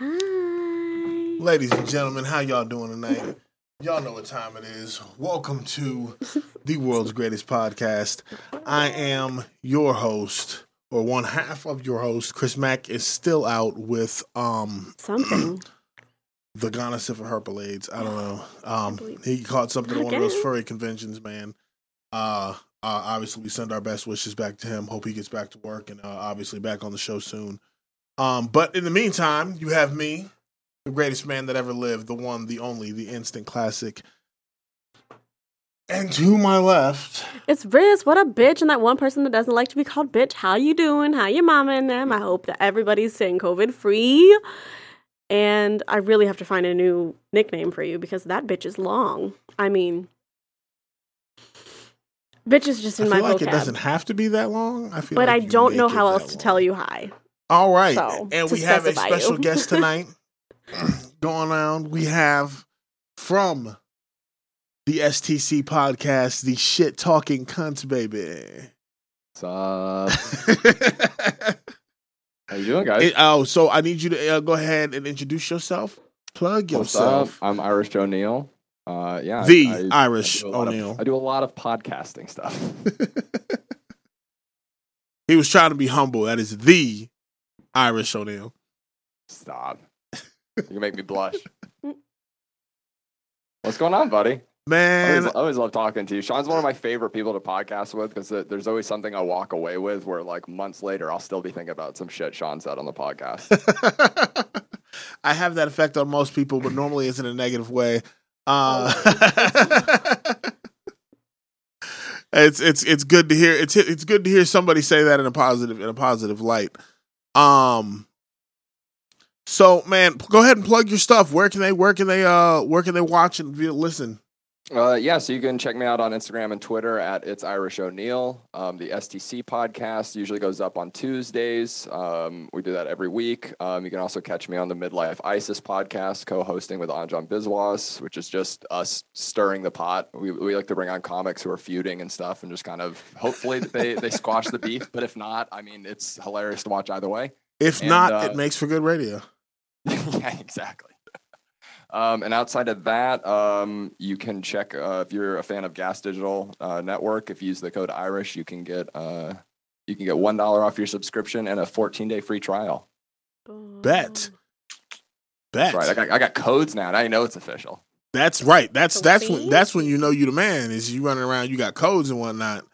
Hi. Ladies and gentlemen, how y'all doing tonight? Y'all know what time it is. Welcome to the world's greatest podcast. I am your host, or one half of your host. Chris Mack is still out with um Something. the gonosypha herpelades. I don't know. Um he caught something at one of those furry conventions, man. Uh, uh obviously we send our best wishes back to him. Hope he gets back to work and uh, obviously back on the show soon. Um, but in the meantime, you have me, the greatest man that ever lived, the one, the only, the instant classic. And to my left, It's Riz. What a bitch. And that one person that doesn't like to be called bitch. How you doing? How your mama and them? I hope that everybody's staying COVID free. And I really have to find a new nickname for you because that bitch is long. I mean, bitch is just I in feel my like vocab. it doesn't have to be that long. I feel but like I don't know how else to tell you hi. All right. So, and we have a special you. guest tonight going on. We have from the STC podcast, the shit talking cunts, baby. What's up? How you doing, guys? It- oh, so I need you to uh, go ahead and introduce yourself. Plug What's yourself. up? I'm Irish O'Neill. Uh, yeah, The I- I- Irish I do a lot of- O'Neill. I do a lot of podcasting stuff. he was trying to be humble. That is the Irish O'Neill. Stop. You can make me blush. What's going on, buddy? I Man, always, I always love talking to you. Sean's one of my favorite people to podcast with because there's always something I walk away with where, like, months later, I'll still be thinking about some shit Sean said on the podcast. I have that effect on most people, but normally it's in a negative way. Uh, it's it's it's good to hear. It's it's good to hear somebody say that in a positive in a positive light. Um. So, man, go ahead and plug your stuff. Where can they? Where can they? Uh, where can they watch and listen? Uh, yeah, so you can check me out on Instagram and Twitter at It's Irish O'Neill. Um, the STC podcast usually goes up on Tuesdays. Um, we do that every week. Um, you can also catch me on the Midlife ISIS podcast, co-hosting with Anjan Biswas, which is just us stirring the pot. We, we like to bring on comics who are feuding and stuff, and just kind of hopefully they they squash the beef. But if not, I mean, it's hilarious to watch either way. If And, not, uh, it makes for good radio. yeah, exactly. Um, and outside of that, um, you can check uh, if you're a fan of Gas Digital uh, Network. If you use the code Irish, you can get uh, you can get one dollar off your subscription and a 14 day free trial. Bet. Bet. That's right. I got I got codes now. Now I know it's official. That's right. That's that's when that's when you know you the man. Is you running around, you got codes and whatnot.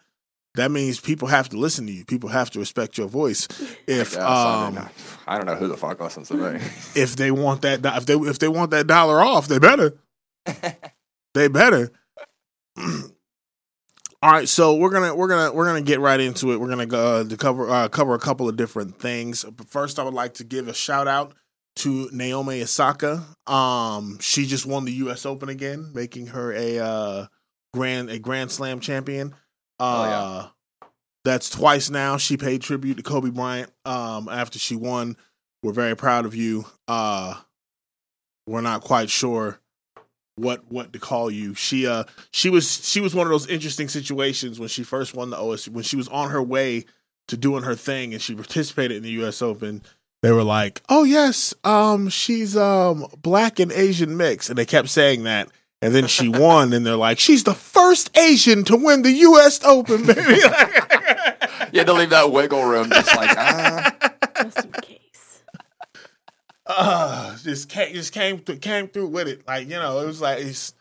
That means people have to listen to you. People have to respect your voice. If Yeah, so I, um I don't know who the fuck listens to me. if they want that if they if they want that dollar off, they better. They better. All right, so we're gonna we're gonna we're gonna get right into it. We're gonna go uh, to cover uh, cover a couple of different things. But first, I would like to give a shout out to Naomi Osaka. Um, she just won the U.S. Open again, making her a uh, grand a Grand Slam champion. Uh, Oh, yeah. That's twice now. She paid tribute to Kobe Bryant um, after she won. We're very proud of you. Uh, we're not quite sure what what to call you. She uh she was she was one of those interesting situations when she first won the OSU when she was on her way to doing her thing and she participated in the US Open. They were like, "Oh yes, um she's um black and Asian mix." And they kept saying that. And then she won and they're like, "She's the first Asian to win the US Open, baby." you had to leave that wiggle room, just like ah. Just in case. uh, just came, just came through, came through with it. Like you know, it was like it's,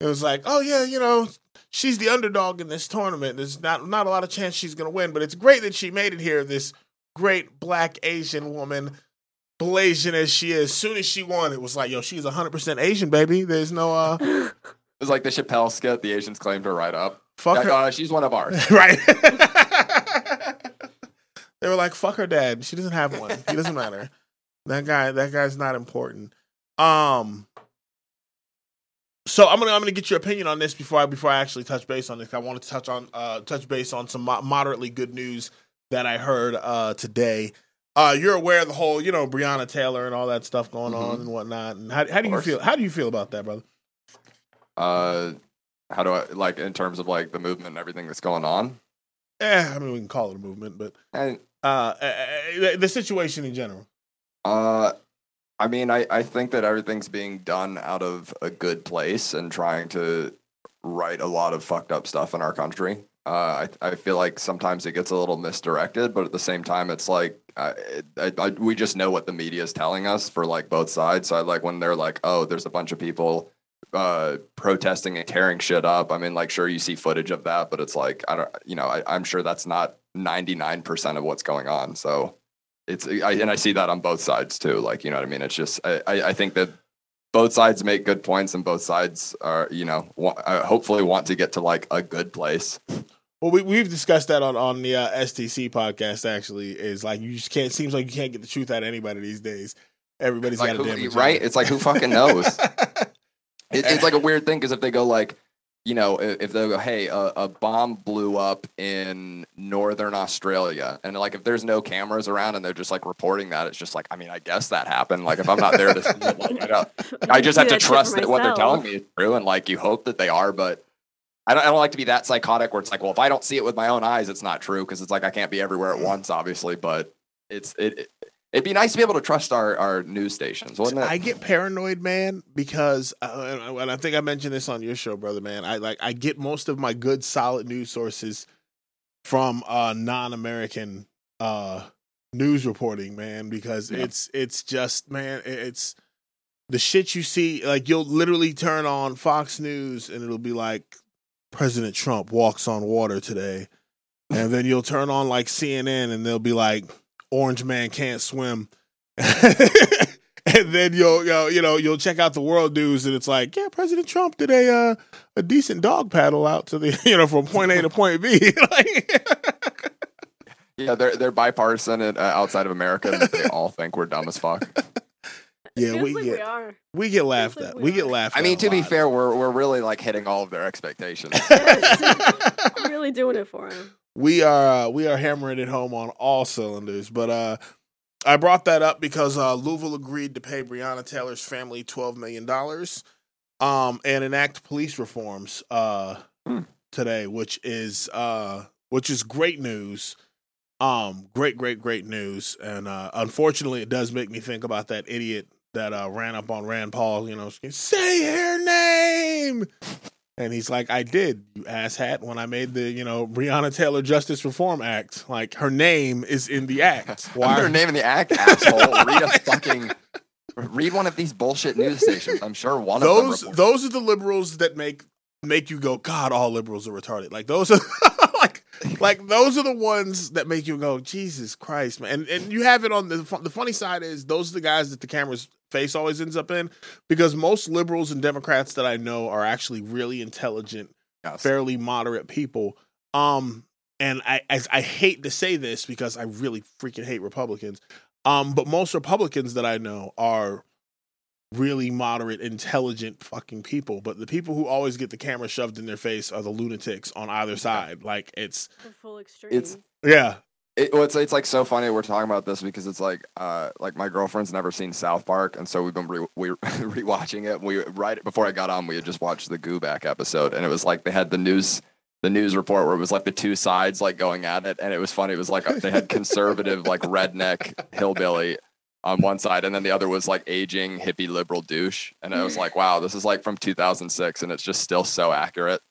it was like, oh yeah, you know, she's the underdog in this tournament. There's not not a lot of chance she's gonna win, but it's great that she made it here. This great black Asian woman, Blasian as she is. As soon as she won, it was like, yo, she's 100 percent Asian, baby. There's no uh, It was like the Chappelle skit. The Asians claimed her right up. fuck Like, her. uh, she's one of ours. right. they were like, "Fuck her dad. She doesn't have one. He doesn't matter. That guy. That guy's not important." Um. So I'm gonna I'm gonna get your opinion on this before I before I actually touch base on this. I want to touch on uh touch base on some mo- moderately good news that I heard uh today. Uh, you're aware of the whole you know Breonna Taylor and all that stuff going on Mhm. and whatnot. And how how do you feel? How do you feel about that, brother? Uh, how do I like in terms of like the movement and everything that's going on? Eh, I mean we can call it a movement, but And uh, uh, uh, the situation in general. uh, I mean, I, I think that everything's being done out of a good place and trying to right a lot of fucked up stuff in our country. Uh, I, I feel like sometimes it gets a little misdirected, but at the same time, it's like I, I, I, we just know what the media is telling us for like both sides. So I like when they're like, oh, there's a bunch of people uh, protesting and tearing shit up. I mean, like, sure, you see footage of that, but it's like, I don't, you know, I, I'm sure that's not 99% of what's going on. So it's, I, and I see that on both sides too. Like, you know what I mean? It's just, I, I think that both sides make good points and both sides are, you know, wa- uh, hopefully want to get to like a good place. Well, we we've discussed that on on the uh, STC podcast. Actually, is like you just can't. Seems like you can't get the truth out of anybody these days. Everybody's Like, got a who- damn right? It's like, who fucking knows? It, it's like a weird thing because if they go like, you know, if, if they go, hey, a, a bomb blew up in northern Australia, and like if there's no cameras around and they're just like reporting that, it's just like, I mean, I guess that happened. Like if I'm not there to see it, like, I, I just have to trust that what they're telling me is true, and like you hope that they are, but. I don't, I don't like to be that psychotic where it's like, well, if I don't see it with my own eyes, it's not true because it's like I can't be everywhere at once, obviously. But it's it, it it'd be nice to be able to trust our, our news stations, wouldn't it? I get paranoid, man, because uh, and I- think I mentioned this on your show, brother, man. I like I get most of my good, solid news sources from uh, non-American uh, news reporting, man, because Yeah. it's it's just man, it's the shit you see. Like you'll literally turn on Fox News and it'll be like President Trump walks on water today, and then you'll turn on like CNN and they'll be like Orange Man can't swim. and then you'll, you'll you know you'll check out the world news and it's like yeah President Trump did a uh, a decent dog paddle out to the you know from point A to point B like, Yeah, they're they're bipartisan and, uh, outside of America, they all think we're dumb as fuck. yeah we like get we are. we get laughed like at we we get laughed I mean, a to be fair, we're we're really like hitting all of their expectations. I'm really doing it for him. We are uh, we are hammering it home on all cylinders. But uh, I brought that up because uh, Louisville agreed to pay Breonna Taylor's family twelve million dollars, um, and enact police reforms uh, Hmm. today, which is uh, which is great news. Um, great, great, great news. And uh, unfortunately, it does make me think about that idiot that uh, ran up on Rand Paul. You know, say her name. And he's like, I did, you asshat, when I made the, you know, Breonna Taylor Justice Reform Act. Like, her name is in the act. Why her name in the act, asshole? Read a fucking read one of these bullshit news stations. I'm sure one those of them. those are the liberals that make make you go, God, all liberals are retarded. Like those are like like those are the ones that make you go, Jesus Christ, man. And and you have it on the the funny side is those are the guys that the camera's face always ends up in because most liberals and Democrats that I know are actually really intelligent Yes. fairly moderate people. Um, and I, I I hate to say this because I really freaking hate Republicans. Um, but most Republicans that I know are really moderate, intelligent fucking people. But the people who always get the camera shoved in their face are the lunatics on either side. Like it's The full extreme. It's- yeah. It, well, it's it's like so funny we're talking about this because it's like uh like my girlfriend's never seen South Park and so we've been re- we rewatching it. We right before I got on, we had just watched the Gooback episode and it was like they had the news the news report where it was like the two sides like going at it and it was funny. It was like they had conservative like redneck hillbilly on one side and then the other was like aging hippie liberal douche and I was like wow this is like from 2006 and it's just still so accurate.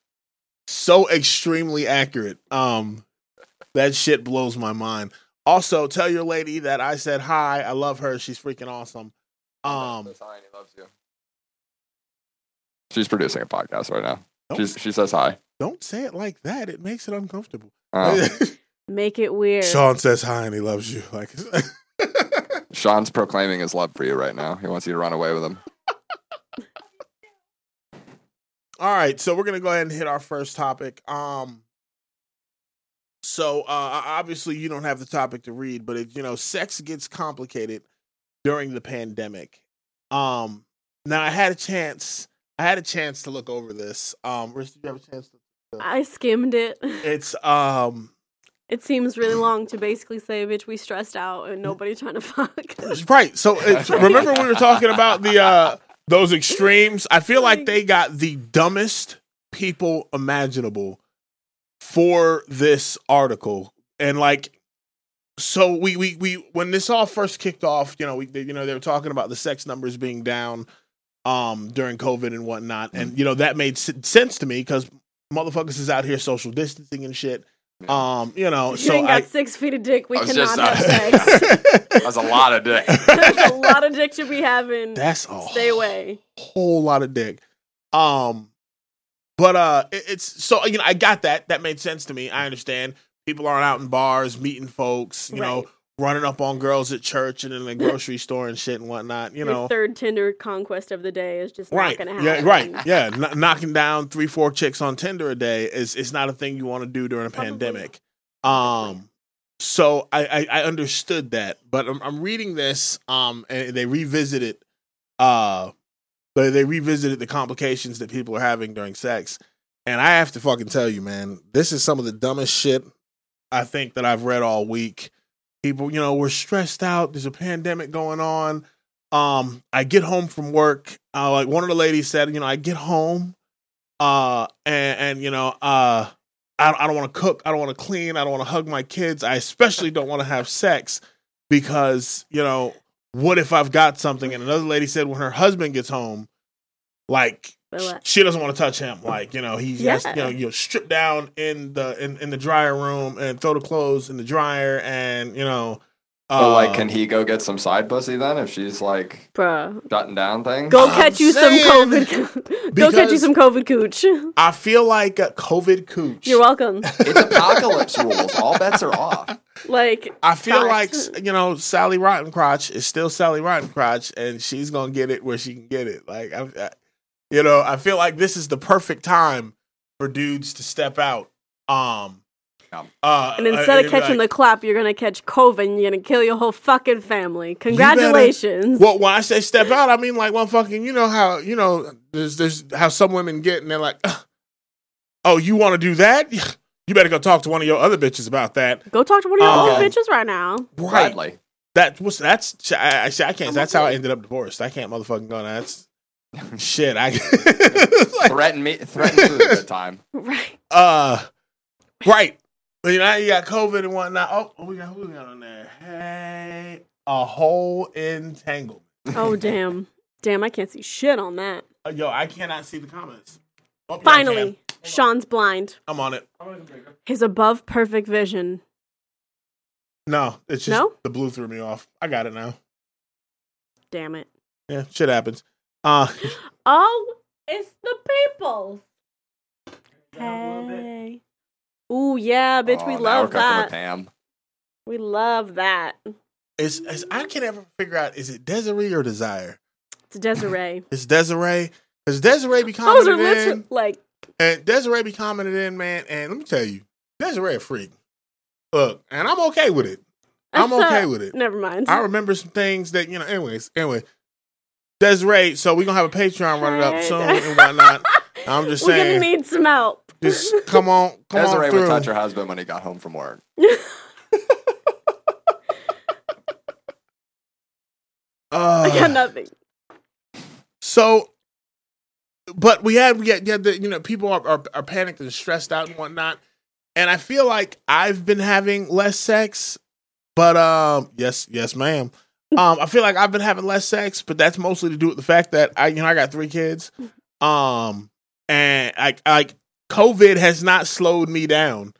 so extremely accurate. Um, that shit blows my mind. Also, tell your lady that I said hi. I love her. She's freaking awesome. Um, Says hi and he loves you. She's producing a podcast right now. She's, she says hi. don't say it like that. It makes it uncomfortable. Oh. Make it weird. Sean says hi and he loves you. Like, Sean's proclaiming his love for you right now. He wants you to run away with him. all right. So we're gonna go ahead and hit our first topic. Um, so uh, obviously you don't have the topic to read, but it, you know, sex gets complicated during the pandemic. Um, now I had a chance. I had a chance to look over this. Um, Riz, did you have a chance? To, I skimmed it. it's um. It seems really long to basically say, bitch, we stressed out and nobody trying to fuck. Right. So it's, remember we were talking about the uh those extremes. I feel like they got the dumbest people imaginable for this article, and like so we we we when this all first kicked off, you know, we they, you know they were talking about the sex numbers being down um during COVID and whatnot, and you know that made s- sense to me because motherfuckers is out here social distancing and shit. Um, you know, If you so ain't got I. six feet of dick, we cannot just, have uh, sex. That's a lot of dick. There's a lot of dick to be having. That's a Stay away. whole lot of dick. Um, but uh, it- it's so you know I got that. That made sense to me. I understand people aren't out in bars meeting folks. You know, running up on girls at church and in the grocery store and shit and whatnot. You Your know, third Tinder conquest of the day is just right? not going to happen. Yeah, right. Yeah, Kn- knocking down three, four chicks on Tinder a day is is not a thing you want to do during a Probably. pandemic. Um, so I, I I understood that, but I'm, I'm reading this um and they revisited uh they they revisited the complications that people are having during sex, and I have to fucking tell you, man, this is some of the dumbest shit I think that I've read all week. People, you know, we're stressed out. There's a pandemic going on. Um, I get home from work. Uh, like one of the ladies said, you know, I get home, uh, and and you know, uh, I, I don't want to cook. I don't want to clean. I don't want to hug my kids. I especially don't want to have sex because you know, what if I've got something? And another lady said when her husband gets home, like Relax. she doesn't want to touch him. Like you know, he's has Yeah. you know you strip down in the in, in the dryer room and throw the clothes in the dryer, and you know. But like, uh, can he go get some side pussy then if she's like Bruh. shutting down things? Go I'm catch you some COVID. Go catch you some COVID cooch. I feel like uh, COVID cooch. You're welcome. It's apocalypse rules. All bets are off. Like, I feel Facts. like you know Sally Rottencrotch is still Sally Rottencrotch, and she's gonna get it where she can get it. Like I, I, you know, I feel like this is the perfect time for dudes to step out. Um, uh, and instead uh, of catching like- the clap, you're gonna catch COVID and you're gonna kill your whole fucking family. Congratulations. well, when I say step out, I mean like one fucking. You know how you know there's there's how some women get, and they're like, oh, you want to do that? You better go talk to one of your other bitches about that. Go talk to one of your Uh, old bitches right now. Right. Bradley. That was that's I, I, I can't. I'm That's how I ended up divorced. I can't motherfucking go. That's shit. I like, Threaten me. Threaten food at the time. Right. uh right. But now you got COVID and whatnot. Oh, what we got who we got on there? Hey, a whole entanglement. Oh damn. Damn, I can't see shit on that. Uh, yo, I cannot see the comments. Oh, yeah, I Finally, can. Sean's blind. I'm on it. His above perfect vision. No, it's just No? the blue threw me off. I got it now. Damn it. Yeah, shit happens. Uh, Oh, it's the people. Hey. Ooh, yeah, bitch, we Oh, now love we're cooking with that. Pam. We love that. it's, it's I can't ever figure out is it Desiree or Desire? It's Desiree. It's Desiree. Because Desiree be Those commenting are literally in, like and Desiree be commenting in, man. And let me tell you, Desiree a freak. Look, and I'm okay with it. I'm that's, okay with it. Never mind. I remember some things that you know. Anyways, anyway, Desiree. So we're gonna have a Patreon running up soon and whatnot. I'm just saying. We're gonna need some help. just come on, come Desiree on would touch her husband when he got home from work. Uh, I got nothing. So, but we had we had, you the you know people are, are are panicked and stressed out and whatnot, and I feel like I've been having less sex, but um yes yes ma'am, um I feel like I've been having less sex, but that's mostly to do with the fact that I you know I got three kids, um and I like COVID has not slowed me down.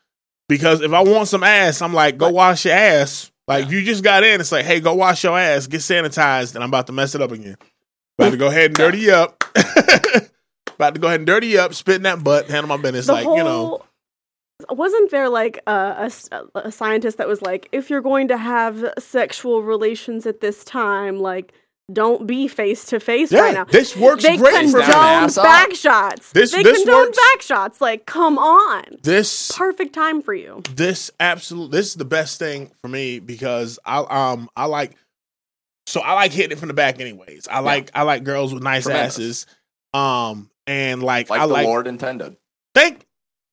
Because if I want some ass, I'm like go wash your ass. Like you just got in, it's like hey go wash your ass, get sanitized, and I'm about to mess it up again. About to go ahead and dirty up. About to go ahead and dirty you up, spit in that butt, handle my business. The like, whole, you know, Wasn't there like a a scientist that was like, if you're going to have sexual relations at this time, like, don't be face to face right now. this works They great for condone me. ass back shots. This- they this condone works. back shots. Like, come on. This Perfect time for you. this absolute this is the best thing for me because I um I like so I like hitting it from the back anyways. I like I like girls with nice Tremendous. asses. Um and like, Like I the like Lord intended. thank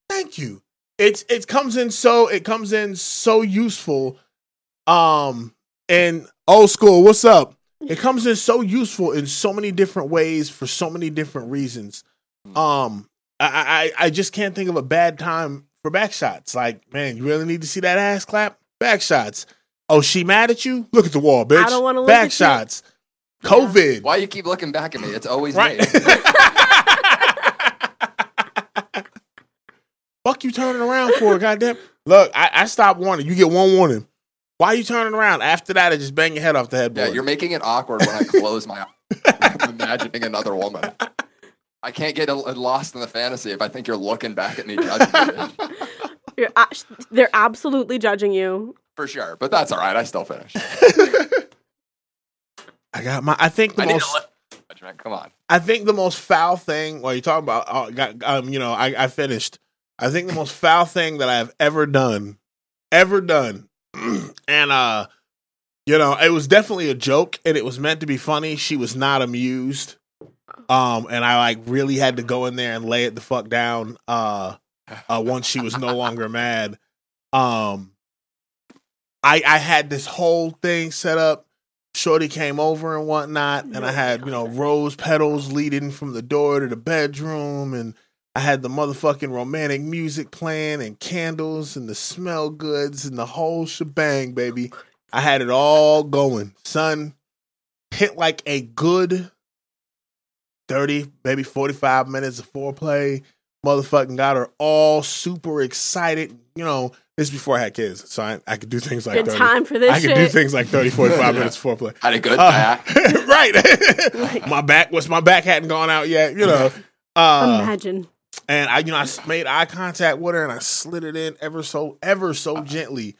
thank you. It's it comes in so it comes in so useful. Um and old school, what's up? It comes in so useful in so many different ways for so many different reasons. Um I I I just can't think of a bad time for back shots. Like, man, you really need to see that ass clap? Back shots. Oh, she mad at you? Look at the wall, bitch. I don't wanna look Back at you. shots. COVID. Why you keep looking back at me? It's always Right. me. Fuck you turning around for, goddamn. Look, I, I stopped warning. You get one warning. Why are you turning around? After that, I just bang your head off the headboard. Yeah, you're making it awkward when I close my eyes. I'm imagining another woman. I can't get a- lost in the fantasy if I think you're looking back at me judging me, You're, a- they're absolutely judging you. for sure. But that's all right. I still finished. I got my. I think the I most. to let judgment. Come on. I think the most foul thing. While you're talking about, oh, got, um, you know, I, I finished. I think the most foul thing that I've ever done, ever done, and uh, you know, it was definitely a joke, and it was meant to be funny. She was not amused, um, and I like really had to go in there and lay it the fuck down. Uh, uh, once she was no longer mad, um, I I had this whole thing set up. Shorty came over and whatnot, and I had you know rose petals leading from the door to the bedroom, and I had the motherfucking romantic music playing, and candles, and the smell goods, and the whole shebang, baby. I had it all going. Son hit like a good thirty, maybe forty-five minutes of foreplay. Motherfucking got her all super excited. You know, this is before I had kids, so I, I could do things like Good 30 time for this I could shit. do things like 30, 45 minutes of foreplay. Had a good Uh, back. right. my back was my back hadn't gone out yet, you know. Uh, Imagine. And I, you know, I made eye contact with her and I slid it in ever so, ever so uh-huh. gently.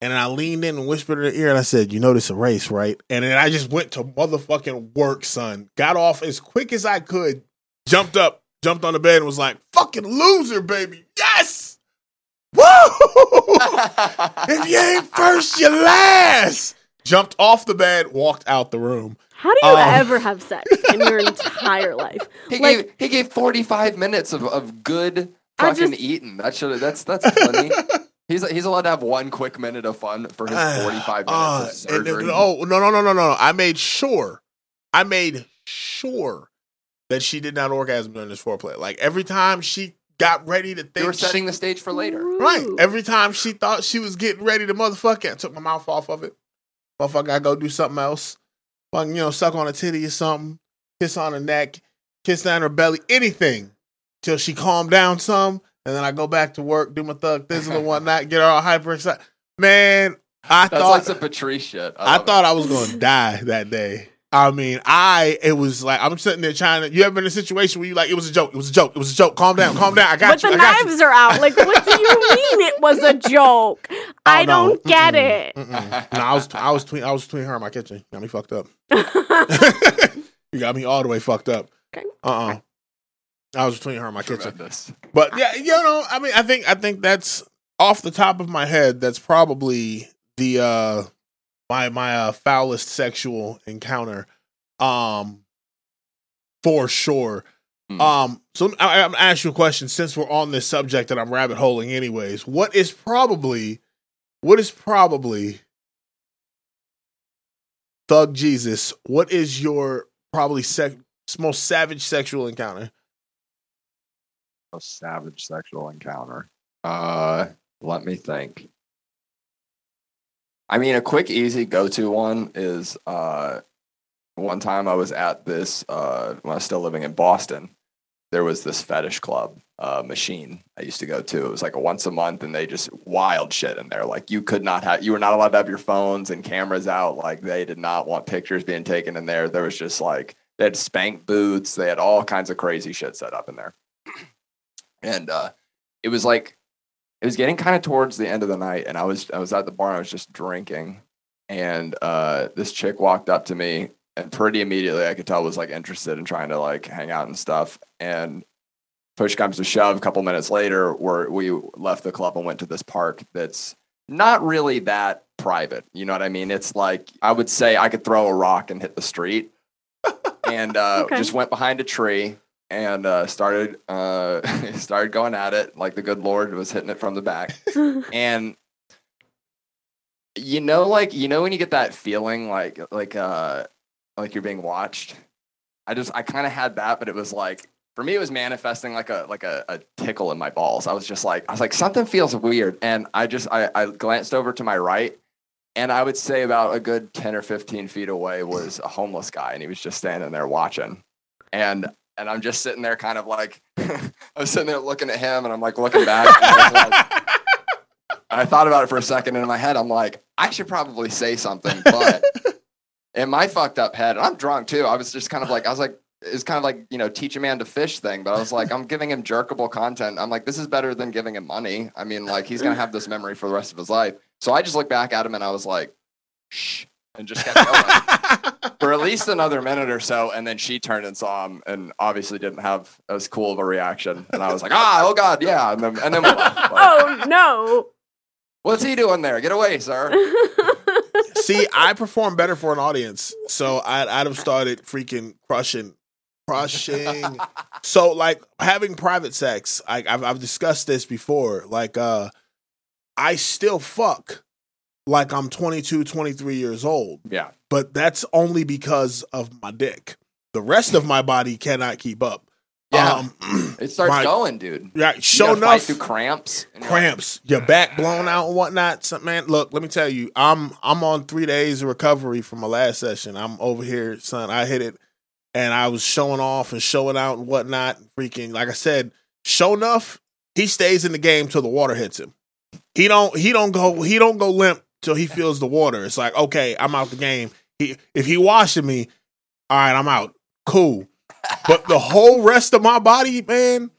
And then I leaned in and whispered in her ear and I said, "You know this a race, right?" And then I just went to motherfucking work, son. Got off as quick as I could, jumped up, jumped on the bed, and was like, "Fucking loser, baby, yes, woo! if you ain't first, you last." Jumped off the bed, walked out the room. How do you Um, ever have sex in your entire life? He Like- gave he gave 45 minutes of, of good fucking just- eating. That should that's that's plenty. he's he's allowed to have one quick minute of fun for his 45 minutes Uh, of surgery. and- oh no no no no no! I made sure, I made sure that she did not orgasm during this foreplay. Like every time she got ready to you think, were she- setting the stage for later. right. Every time she thought she was getting ready to motherfuck it, I took my mouth off of it. Motherfucker, I go do something else. Fucking, you know, suck on a titty or something, kiss on her neck, kiss down her belly, anything, till she calmed down some, and then I go back to work, do my thug thizzle and whatnot, get her all hyper excited. Man, I That's thought like some Patrice shit. I love thought it. I was going to die that day. I mean, I it was like I'm sitting there trying to. You ever been in a situation where you like it was a joke? It was a joke. It was a joke. Calm down. Calm down. I got But you. the I got you. knives are out. Like, what do you mean it was a joke? I no. don't get it. Mm-mm. No, I was I was between I was between her and my kitchen. Got me fucked up. you got me all the way fucked up. Okay. Uh uh I was between her and my kitchen. Tremendous. But yeah, you know, I mean, I think I think that's off the top of my head. That's probably the uh my my uh, foulest sexual encounter, um, for sure. Hmm. Um, so I, I'm gonna ask you a question since we're on this subject that I'm rabbit holing anyways. What is probably, what is probably, Thug Jesus? What is your probably sec- most savage sexual encounter? A savage sexual encounter. Uh, let me think. I mean, a quick, easy go-to one is uh, one time I was at this uh, when I was still living in Boston. There was this fetish club uh, machine I used to go to. It was like a once a month, and they just wild shit in there. Like you could not have, you were not allowed to have your phones and cameras out. Like they did not want pictures being taken in there. There was just like they had spank boots. They had all kinds of crazy shit set up in there, and uh, it was like it was getting kind of towards the end of the night, and I was I was at the bar. And I was just drinking, and uh, this chick walked up to me, and pretty immediately I could tell was like interested in trying to like hang out and stuff. And push comes to shove, a couple minutes later, where we left the club and went to this park that's not really that private. You know what I mean? It's like I would say I could throw a rock and hit the street, and uh, Okay. just went behind a tree and uh, started uh, started going at it like the good Lord was hitting it from the back. and you know, like you know when you get that feeling like like uh like you're being watched. I just I kind of had that, but it was like for me it was manifesting like a like a, a tickle in my balls. I was just like I was like something feels weird, and I just I, I glanced over to my right, and I would say about a good 10 or 15 feet away was a homeless guy, and he was just standing there watching. And and I'm just sitting there, kind of like I was sitting there looking at him, and I'm like looking back. and I, like- I thought about it for a second, and in my head, I'm like, I should probably say something, but in my fucked up head, and I'm drunk too. I was just kind of like, I was like, it's kind of like you know, teach a man to fish thing. But I was like, I'm giving him jerkable content. I'm like, this is better than giving him money. I mean, like he's gonna have this memory for the rest of his life. So I just looked back at him and I was like, shh, and just kept going for at least another minute or so. And then she turned and saw him, and obviously didn't have as cool of a reaction. And I was like, ah, oh god, yeah. And then and then we left. Like, oh no. what's he doing there? Get away, sir. See, I perform better for an audience, so I'd, I'd have started freaking crushing, crushing. so, like having private sex, I, I've I've discussed this before. Like, uh, I still fuck like I'm 22, 23 years old, Yeah. but that's only because of my dick. The rest of my body cannot keep up. Yeah. Um, It starts my- going, dude. yeah, show enough through cramps. you're like, cramps, your back blown out and whatnot. So, man, look, let me tell you, I'm I'm on three days of recovery from my last session. I'm over here, son. I hit it, and I was showing off and showing out and whatnot. Freaking, like I said, show enough. He stays in the game till the water hits him. He don't he don't go he don't go limp till he feels the water. It's like okay, I'm out the game. He if he washing me, all right, I'm out. Cool. But the whole rest of my body, man,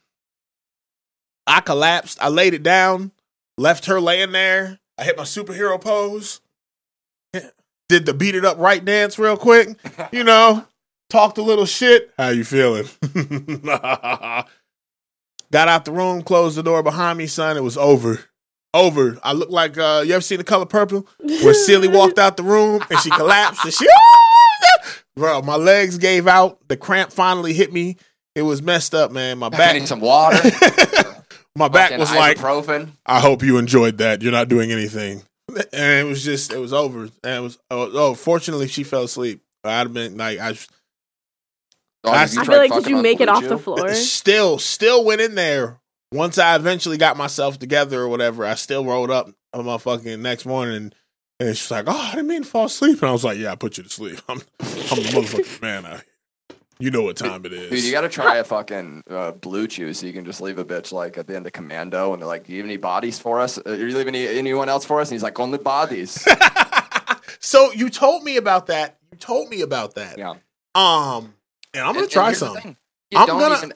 I collapsed. I laid it down, left her laying there. I hit my superhero pose, did the beat it up right dance real quick, you know, talked a little shit. How you feeling? Got out the room, closed the door behind me, son. It was over. Over. I look like uh you ever seen the color purple? Where Celie walked out the room and she collapsed and she Bro, my legs gave out. The cramp finally hit me. It was messed up, man. My I back need some water. my back fucking was like ibuprofen. I hope you enjoyed that. You're not doing anything. And it was just, it was over. And it was, oh, oh fortunately, she fell asleep. I'd have been like, I Dog, have you I feel like did you make it Blue off the floor? still, still went in there. Once I eventually got myself together or whatever, I still rolled up on my fucking next morning. And she's like, oh, I didn't mean to fall asleep. And I was like, yeah, I put you to sleep. I'm, I'm the motherfucking man out here. You know what time it is. Dude, you got to try a fucking uh, blue chew so you can just leave a bitch like at the end of Commando and they're like, "Do you have any bodies for us? Are you leaving any, anyone else for us?" And he's like, "Only bodies." so you told me about that. You told me about that. yeah, Um, and I'm gonna And- try some. I'm don't gonna- even.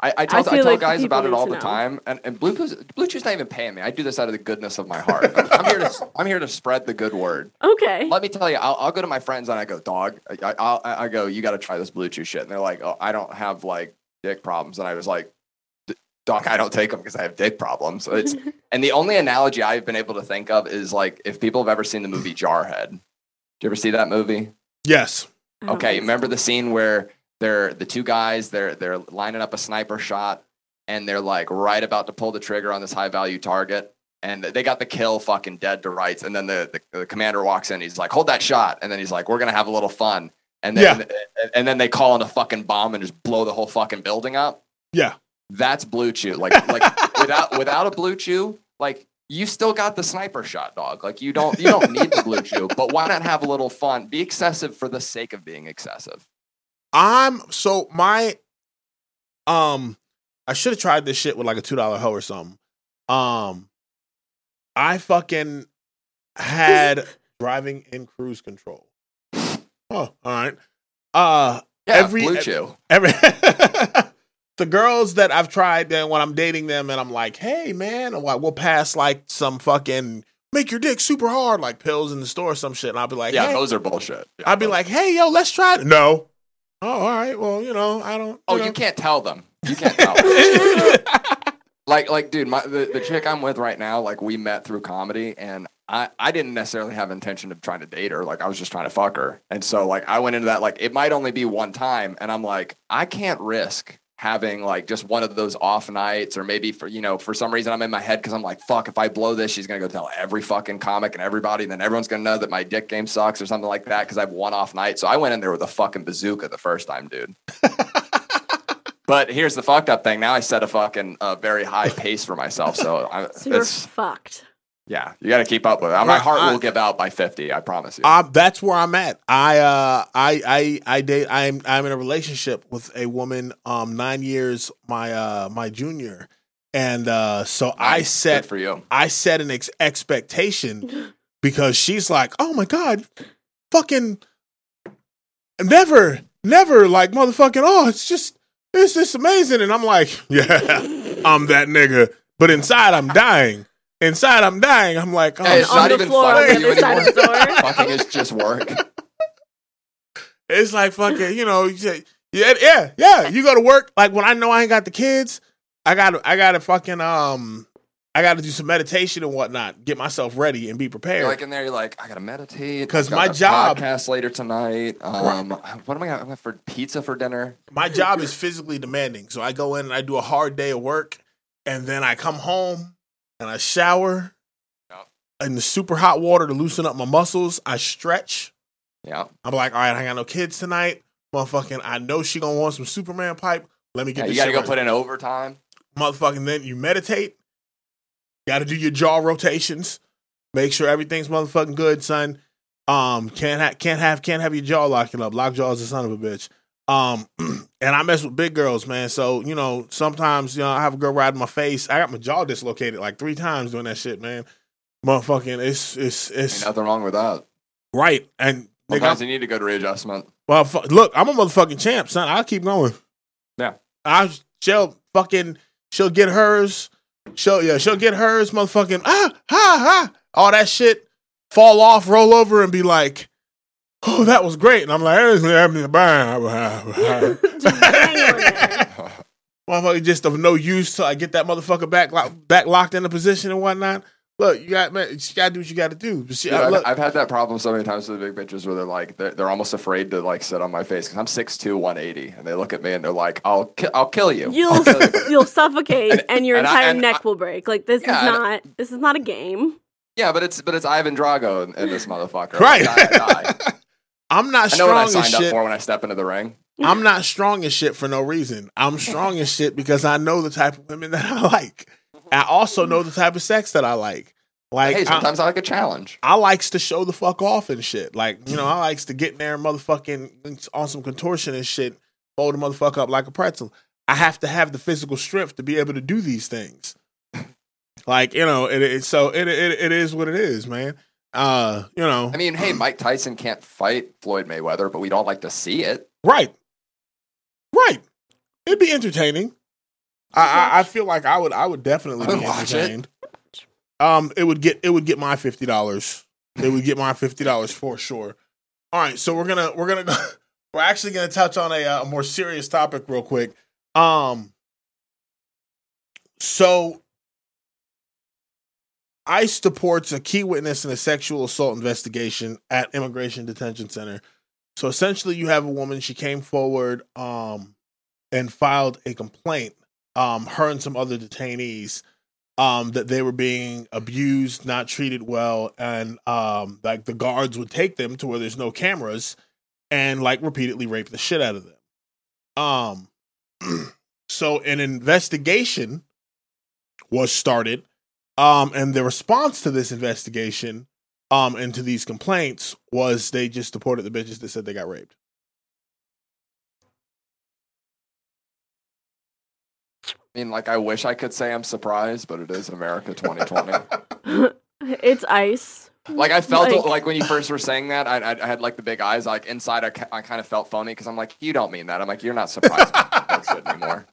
I, I tell, I feel tell like guys about it all the know. time, and, and Blue Chew's, Blue Chew's not even paying me. I do this out of the goodness of my heart. I'm, I'm here to I'm here to spread the good word. Okay. Let me tell you, I'll, I'll go to my friends and I go, dog, I, I'll, I go, you got to try this Blue Chew shit. And they're like, oh, I don't have like dick problems. And I was like, "D- doc, I don't take them because I have dick problems. So It's, and the only analogy I've been able to think of is like, if people have ever seen the movie Jarhead. Do you ever see that movie? Yes. Okay, think remember the scene where they're the two guys, they're they're lining up a sniper shot and they're like right about to pull the trigger on this high value target. And they got the kill fucking dead to rights. And then the, the, the commander walks in, he's like, hold that shot. And then he's like, we're gonna have a little fun. And then and, and then they call in a fucking bomb and just blow the whole fucking building up. Yeah. That's blue chew. Like like without without a blue chew, like you still got the sniper shot, dog. Like you don't you don't need the blue chew, but why not have a little fun? Be excessive for the sake of being excessive. I'm so my um I should have tried this shit with like a two dollar hoe or something. Um I fucking had driving in cruise control. Oh, all right. Uh Yeah, Every- blue chew. every the girls that I've tried then when I'm dating them and I'm like, hey man, like, we'll pass like some fucking make your dick super hard, like pills in the store or some shit. And I'll be like, Yeah, hey. those are bullshit. Yeah, I'd be like, hey yo, let's try it. No. Oh, all right. Well, you know, I don't oh, know. you can't tell them. You can't tell. them. like, like, dude, my the, the chick I'm with right now, like, we met through comedy, and I I didn't necessarily have intention of trying to date her. Like, I was just trying to fuck her, and so like I went into that like it might only be one time, and I'm like, I can't risk having like just one of those off nights or maybe for you know for some reason i'm in my head because i'm like fuck if i blow this she's gonna go tell every fucking comic and everybody and then everyone's gonna know that my dick game sucks or something like that because i have one off night. So i went in there with a fucking bazooka the first time dude. But here's the fucked up thing. Now i set a fucking uh, very high pace for myself so I, So you're it's fucked. Yeah, you got to keep up with it. My Right, heart I- will give out by 50. I promise you. Uh, that's where I'm at. I uh I I I date I'm I'm in a relationship with a woman um 9 years my uh my junior. And uh so I set Good for you. I set an ex- expectation because she's like, "Oh my god, fucking never, never like motherfucking. Oh, it's just, it's just amazing." And I'm like, "Yeah, I'm that nigga," but inside I'm dying. Inside I'm dying. I'm like, "Oh, Hey, it's on not the even floor fun on for the you other side of the anymore. Fucking is just work. it's like fucking, you know, you say, yeah, yeah, yeah. You go to work like when I know I ain't got the kids, I got to I got to fucking um, I got to do some meditation and whatnot, get myself ready and be prepared. You're like in there, you're like, I gotta meditate 'Cause I've my a job- podcast later tonight. Um, what am I gonna I'm gonna for pizza for dinner? my job is physically demanding. So I go in and I do a hard day of work, and then I come home and I shower in the super hot water to loosen up my muscles. I stretch. Yeah, I'm like, all right, I got no kids tonight. Motherfucking, I know she gonna want some Superman pipe. Let me get yeah this you gotta go right. put in overtime. motherfucking then you meditate. Got to do your jaw rotations. Make sure everything's motherfucking good, son. Um, can't ha- can't have can't have your jaw locking up. Lockjaw is a son of a bitch. Um, and I mess with big girls, man. So you know, sometimes you know I have a girl ride my face. I got my jaw dislocated like three times doing that shit, man. Motherfucking, it's it's Ain't it's nothing wrong with that. right. And nigga, Sometimes I'm- you need a good readjustment. well, fu- look, I'm a motherfucking champ, son. I'll keep going. Yeah. I she'll fucking she'll get hers. She'll yeah, she'll get hers, motherfucking ah ha ha all that shit, fall off, roll over, and be like, Oh, that was great. And I'm like, "Hey, Just bang on there. Motherfucker just of no use till I get that motherfucker back lock, back locked in a position and whatnot. Look, you got man, you gotta do what you gotta do. But shit, Dude, I've, I've had that problem so many times with the big bitches where they're like, they're, they're almost afraid to like sit on my face because I'm 6'2", 180. And they look at me and they're like, I'll, ki- I'll kill you. You'll kill you." you'll suffocate and your and I- entire and neck I- will break. Like this Yeah, is and- not this is not a game. yeah, but it's but it's Ivan Drago in, in this motherfucker. right. Like, die, die. I'm not strong I know what I signed up shit. for when I step into the ring. I'm not strong as shit for no reason. I'm strong as shit because I know the type of women that I like. I also know the type of sex that I like. Like hey, sometimes I, like a challenge. I likes to show the fuck off and shit. Like, you know, I likes to get in there and motherfucking on some contortion and shit, fold a motherfucker up like a pretzel. I have to have the physical strength to be able to do these things. Like, you know, it, it so it, it it is what it is, man. Uh, you know, I mean, hey, Mike Tyson can't fight Floyd Mayweather, but we don't like to see it. Right. Right. It'd be entertaining. I, I I feel like I would I would definitely I would be watch it. Um, it would get it would get my fifty dollars. It would get my fifty dollars for sure. All right, so we're gonna we're gonna go. We're actually gonna touch on a, uh, a more serious topic real quick. Um, so ICE deports a key witness in a sexual assault investigation at Immigration Detention Center. So essentially, you have a woman. She came forward um, and filed a complaint. Um, her and some other detainees um, that they were being abused, not treated well, and um, like the guards would take them to where there's no cameras and like repeatedly rape the shit out of them. Um, so an investigation was started, um, and the response to this investigation um, and to these complaints was they just deported the bitches that said they got raped. I mean, like, I wish I could say I'm surprised, but it is America 2020. it's ice. like, I felt Like- like, when you first were saying that, I, I, I had like the big eyes. Like inside, I, I kind of felt phony because I'm like, you don't mean that. I'm like, you're not surprised by that shit anymore.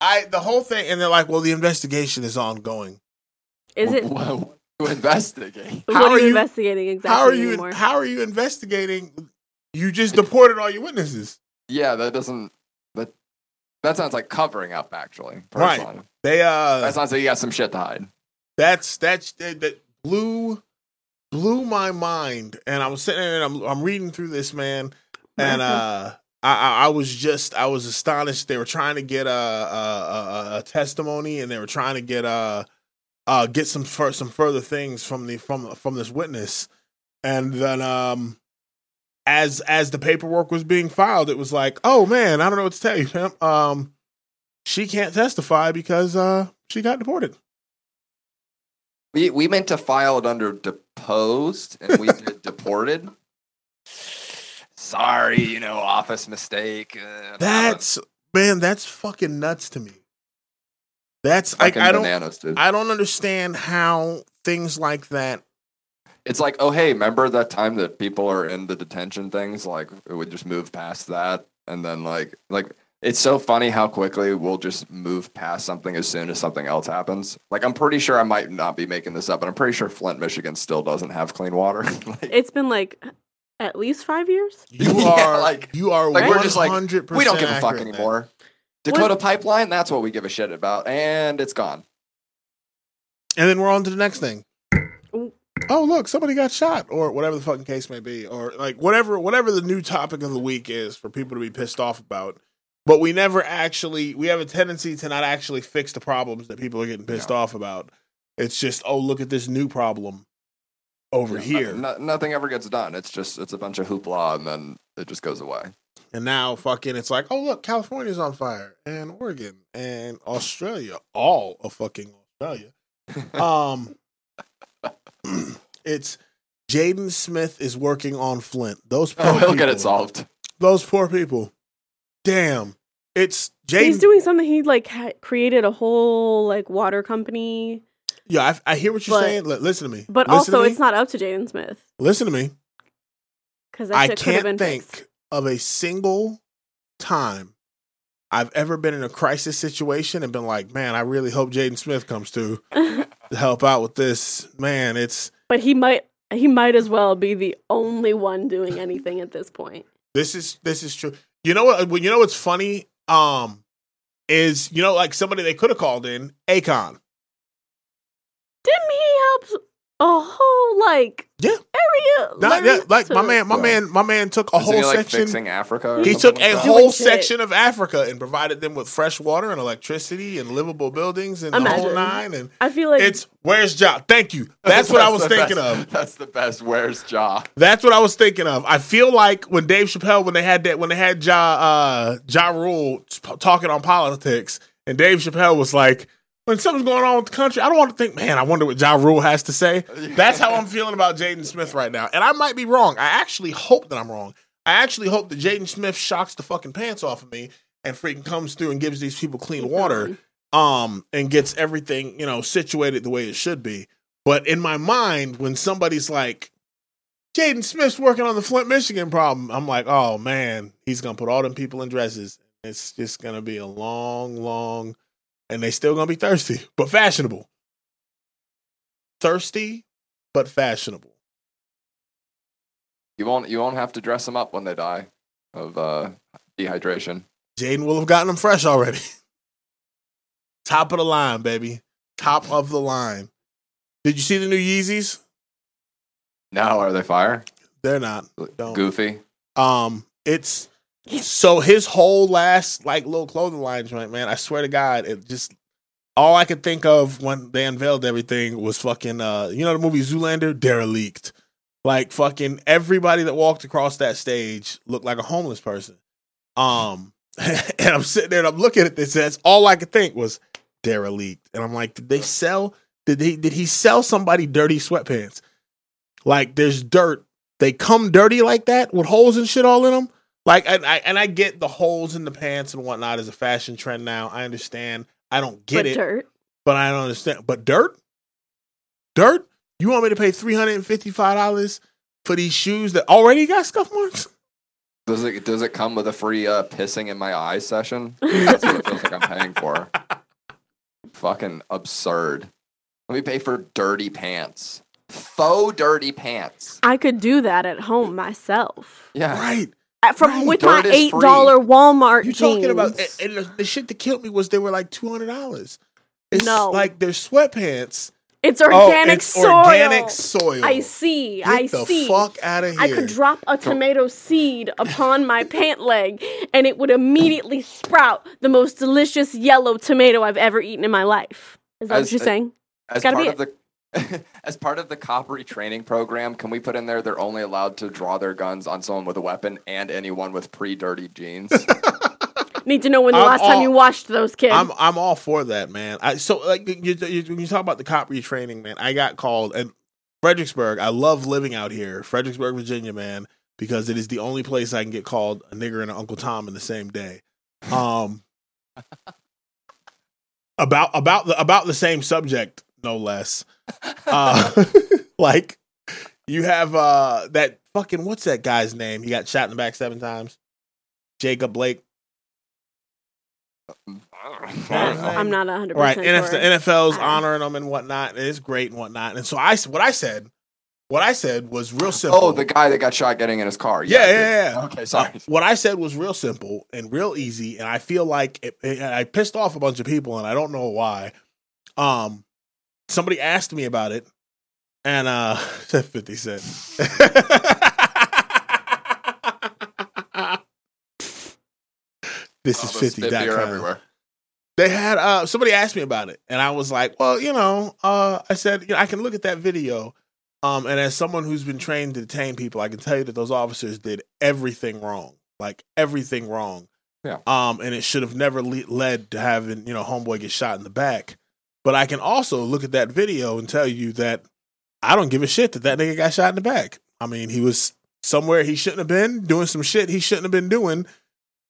I the whole thing, and they're like, "Well, the investigation is ongoing." Is it? Whoa, to investigate? What How are are you, you- investigating exactly how are you? anymore? How are you investigating? You just deported all your witnesses. Yeah, that doesn't. That that sounds like covering up. Actually, Right. personally. They uh, That sounds like you got some shit to hide. that's that's that, that blew blew my mind and i was sitting there and i'm, I'm reading through this man and uh I, I I was just I was astonished. They were trying to get a a, a, a testimony, and they were trying to get uh uh get some fur- some further things from the from from this witness, and then um as as the paperwork was being filed, it was like, oh man, I don't know what to tell you, pimp. Um, she can't testify because uh she got deported. We we meant to file it under deposed, and we did deported. Sorry, you know, office mistake. uh. That's man, that's fucking nuts to me. That's like fucking I don't bananas, dude. I don't understand how things like that. It's like, oh hey, remember that time that people are in the detention things? Like it would just move past that, and then like like it's so funny how quickly we'll just move past something as soon as something else happens. Like I'm pretty sure I might not be making this up, but I'm pretty sure Flint, Michigan, still doesn't have clean water. like, It's been like at least five years. You Yeah, are like- you are like we're just like 100% we don't give a fuck accurate, man. anymore. Dakota Pipeline, that's what we give a shit about, and it's gone. And then we're on to the next thing. Oh, look, somebody got shot, or whatever the fucking case may be, or like whatever whatever the new topic of the week is for people to be pissed off about. But we never actually we have a tendency to not actually fix the problems that people are getting pissed No. off about. It's just, oh, look at this new problem over Yeah, here. no- nothing ever gets done. It's just it's a bunch of hoopla, and then it just goes away. And now fucking it's like, oh look, California's on fire and Oregon and Australia, all of fucking Australia. Um it's Jaden Smith is working on Flint. Those poor Oh, he'll get it solved. Those poor people. Damn. It's Jaden. He's doing something. He like ha- created a whole like water company, yeah, I, I hear what you're But- saying. Li- listen to me. but Listen also to me. it's not up to Jaden Smith Listen to me. because that I shit could can't been think fixed. Of a single time I've ever been in a crisis situation and been like, man, I really hope Jaden Smith comes to to help out with this. Man, it's but he might he might as well be the only one doing anything at this point. this is this is true. You know what? You know what's funny? Um, is you know like somebody they could have called in Akon. Didn't he help a whole like Yeah. area? Not, yeah, learn like my man, my Well, man, my man took a Isn't whole he, like, section. fixing Africa. or He took like a that? whole Doing shit. section of Africa and provided them with fresh water and electricity and livable buildings and the whole Imagine. nine. And I feel like it's where's job? Thank you. That's what I was thinking best- of. That's the best. Where's Ja? That's what I was thinking of. I feel like when Dave Chappelle, when they had that, when they had Ja uh, Ja Rule talking on politics, and Dave Chappelle was like, "When something's going on with the country, I don't want to think, man, I wonder what Ja Rule has to say." That's how I'm feeling about Jaden Smith right now, and I might be wrong. I actually hope that I'm wrong. I actually hope that Jaden Smith shocks the fucking pants off of me and freaking comes through and gives these people clean water, um, and gets everything you know situated the way it should be. But in my mind, when somebody's like, Jaden Smith's working on the Flint, Michigan problem. I'm like, oh man, he's gonna put all them people in dresses. It's just gonna be a long, long, and they still gonna be thirsty, but fashionable. Thirsty, but fashionable. You won't. You won't have to dress them up when they die of uh, dehydration. Jaden will have gotten them fresh already. Top of the line, baby. Top of the line. Did you see the new Yeezys? No, are they fire? They're not. Don't. Goofy. Um, it's so his whole last like little clothing line joint, man. I swear to God, it just all I could think of when they unveiled everything was fucking uh you know the movie Zoolander, derelict. Like fucking everybody that walked across that stage looked like a homeless person. Um and I'm sitting there and I'm looking at this, and that's all I could think was derelict. And I'm like, did they sell did he did he sell somebody dirty sweatpants? Like there's dirt. They come dirty like that with holes and shit all in them. Like and I and I get the holes in the pants and whatnot is a fashion trend now. I understand. I don't get but it, dirt. but I don't understand. But dirt, dirt. You want me to pay three hundred and fifty five dollars for these shoes that already got scuff marks? Does it? Does it come with a free uh, pissing in my eyes session? That's what it feels like I'm paying for. Fucking absurd. Let me pay for dirty pants. Faux dirty pants. I could do that at home myself. Yeah. Right. From Right. with my Dirt is eight dollar Walmart You talking about and the, the shit that killed me was they were like two hundred dollars. It's No. like they're sweatpants. It's Oh, organic it's soil. organic soil. I see. Get I the see. fuck out of here. I could drop a tomato seed upon my pant leg and it would immediately sprout the most delicious yellow tomato I've ever eaten in my life. Is that As- what you're saying? As part be of the as part of the cop retraining program, can we put in there they're only allowed to draw their guns on someone with a weapon and anyone with pre-dirty jeans? Need to know when the I'm last time you washed those kids. I'm I'm all for that, man. I so like you, you, when you talk about the cop retraining, man, I got called and Fredericksburg. I love living out here, Fredericksburg, Virginia, man, because it is the only place I can get called a nigger and an Uncle Tom in the same day. Um, about about the about the same subject, no less. Uh, like you have uh that fucking what's that guy's name? He got shot in the back seven times. Jacob Blake. I'm not 100 right percent and if sure. the nfl's honoring them and whatnot and it's great and whatnot and so i what i said what i said was real simple Oh, the guy that got shot getting in his car. yeah dude. yeah yeah Okay, Uh, sorry. what i said was real simple and real easy and i feel like it, it- i pissed off a bunch of people and i don't know why um somebody asked me about it and uh said 50 cent this is Oh, 50 50 dot everywhere. they had uh somebody asked me about it and i was like well you know uh i said you know i can look at that video um and as someone who's been trained to detain people i can tell you that those officers did everything wrong like everything wrong Yeah. um and it should have never le- led to having you know homeboy get shot in the back but i can also look at that video and tell you that i don't give a shit that that nigga got shot in the back i mean he was somewhere he shouldn't have been doing some shit he shouldn't have been doing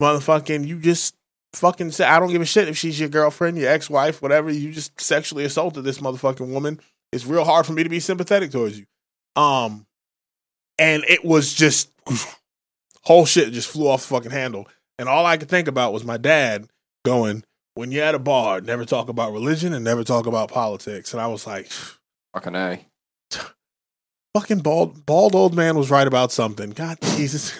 motherfucking you just fucking say I don't give a shit if she's your girlfriend, your ex-wife, whatever. You just sexually assaulted this motherfucking woman. It's real hard for me to be sympathetic towards you. Um, and it was just whole shit just flew off the fucking handle. And all I could think about was my dad going, "When you're at a bar, never talk about religion and never talk about politics." And I was like, Fucking A. "Fucking bald, bald old man was right about something." God Jesus,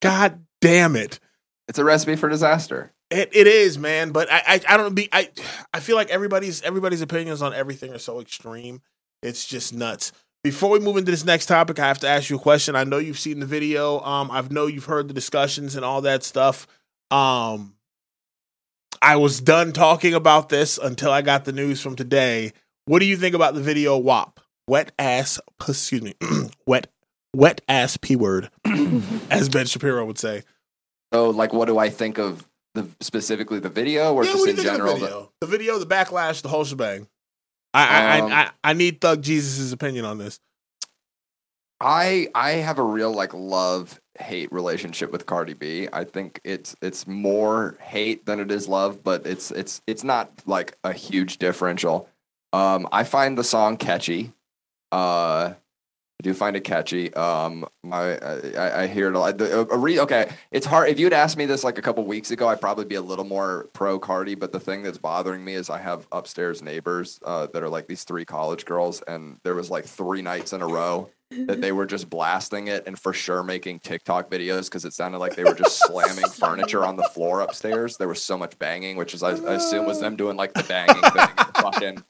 God damn it. It's a recipe for disaster. It, it is, man, but I, I I don't be I I feel like everybody's everybody's opinions on everything are so extreme. It's just nuts. Before we move into this next topic, I have to ask you a question. I know you've seen the video. Um, I know you've heard the discussions and all that stuff. Um, I was done talking about this until I got the news from today. What do you think about the video WAP? Wet ass, excuse me, wet, wet ass p word, as Ben Shapiro would say. So, like, what do I think of the specifically the video, or yeah, just in general? the the- video? The video, the backlash, the whole shebang. I I, Um, I, I I need Thug Jesus' opinion on this. I I have a real like love hate relationship with Cardi B. I think it's it's more hate than it is love, but it's it's it's not like a huge differential. Um, I find the song catchy. Uh, I do find it catchy. Um, my I, I hear it a lot. The, a re, okay, it's hard. If you'd asked me this like a couple weeks ago, I'd probably be a little more pro Cardi. But the thing that's bothering me is I have upstairs neighbors uh, that are like these three college girls, and there was like three nights in a row that they were just blasting it and for sure making TikTok videos because it sounded like they were just slamming furniture on the floor upstairs. There was so much banging, which is I, I assume was them doing like the banging thing, and fucking.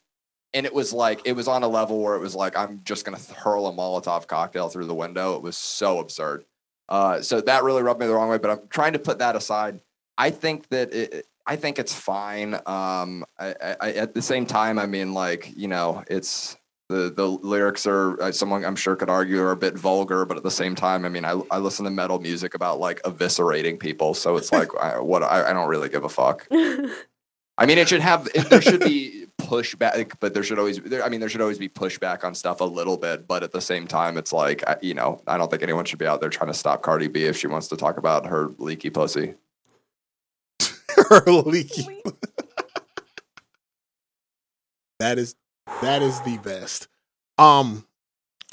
And it was like it was on a level where it was like I'm just gonna hurl a Molotov cocktail through the window. It was so absurd. Uh, so that really rubbed me the wrong way. But I'm trying to put that aside. I think that it, I think it's fine. Um, I, I- at the same time, I mean, like you know, it's the the lyrics are uh, someone I'm sure could argue are a bit vulgar, but at the same time, I mean, I I listen to metal music about like eviscerating people, so it's like I, what I, I don't really give a fuck. I mean, it should have it, there should be pushback, but there should always there, I mean, there should always be pushback on stuff a little bit, but at the same time, it's like I- you know, I don't think anyone should be out there trying to stop Cardi B if she wants to talk about her leaky pussy. Her leaky. that is that is the best. Um,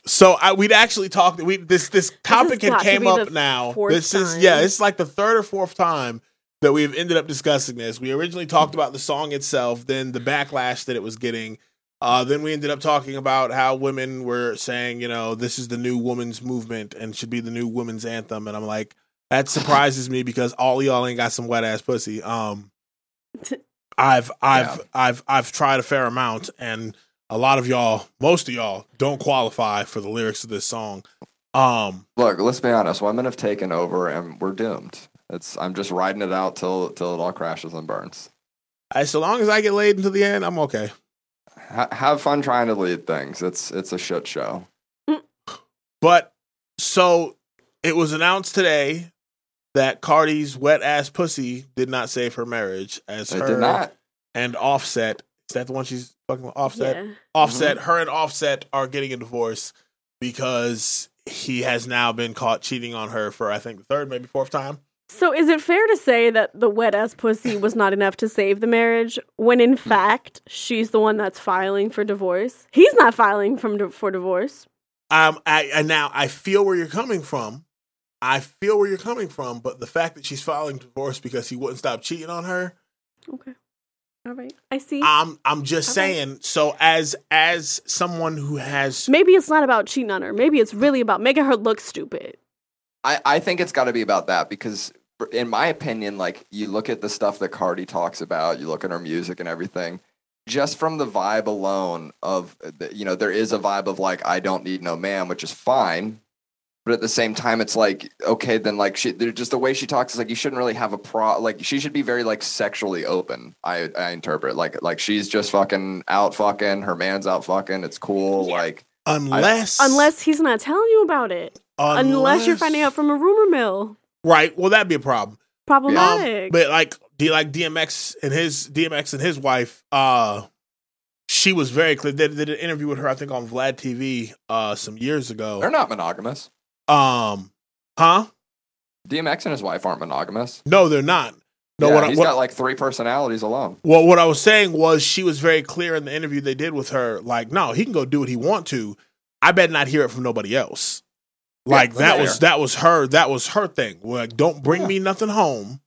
so I, we'd actually talked. We this this topic had got to came up now. fourth This is yeah, it's like the third or fourth time that we've ended up discussing this. We originally talked about the song itself, then the backlash that it was getting. Uh, then we ended up talking about how women were saying, you know, this is the new women's movement and should be the new women's anthem. And I'm like, that surprises me because all y'all ain't got some wet ass pussy. Um, I've I've Yeah. I've I've tried a fair amount, and a lot of y'all, most of y'all, don't qualify for the lyrics of this song. Um, Look, let's be honest. Women have taken over, and we're doomed. It's I'm just riding it out till till it all crashes and burns. I, so long as I get laid until the end, I'm okay. Ha- have fun trying to lead things. It's it's a shit show. But so it was announced today that Cardi's wet ass pussy did not save her marriage, as It her did not. and Offset. Is that the one she's fucking with? Offset? Yeah. Offset, her and Offset are getting a divorce because he has now been caught cheating on her for I think the third, maybe fourth time. So is it fair to say that the wet ass pussy was not enough to save the marriage when in fact she's the one that's filing for divorce? He's not filing from for divorce. Um, I, and now I feel where you're coming from. I feel where you're coming from, but the fact that she's filing divorce because he wouldn't stop cheating on her, Okay. All right. I see. I'm I'm just Okay. saying. So as as someone who has Maybe it's not about cheating on her. Maybe it's really about making her look stupid. I, I think it's got to be about that because, in my opinion, like you look at the stuff that Cardi talks about, you look at her music and everything, just from the vibe alone of, uh, the- you know, there is a vibe of like, I don't need no man, which is fine. But at the same time, it's like, okay, then like she, they're just the way she talks is like, you shouldn't really have a pro, like she should be very like sexually open. I, I interpret like, like she's just fucking out fucking, her man's out fucking. It's cool. Yeah. Like, unless Unless he's not telling you about it. Unless, you're finding out from a rumor mill. right. Well, that'd be a problem. Um, Problematic. but like D like DMX and his DMX and his wife, uh, she was very clear. They did an interview with her, I think, on Vlad TV uh some years ago. they're not monogamous. Um, huh? DMX and his wife aren't monogamous. No, they're not. No, yeah, what, I- he's what, got like three personalities alone. Well, what I was saying was she was very clear in the interview they did with her. Like, no, he can go do what he want to. I bet not hear it from nobody else. Like that's that fair. was that was her that was her thing. Like, don't bring Yeah. me nothing home.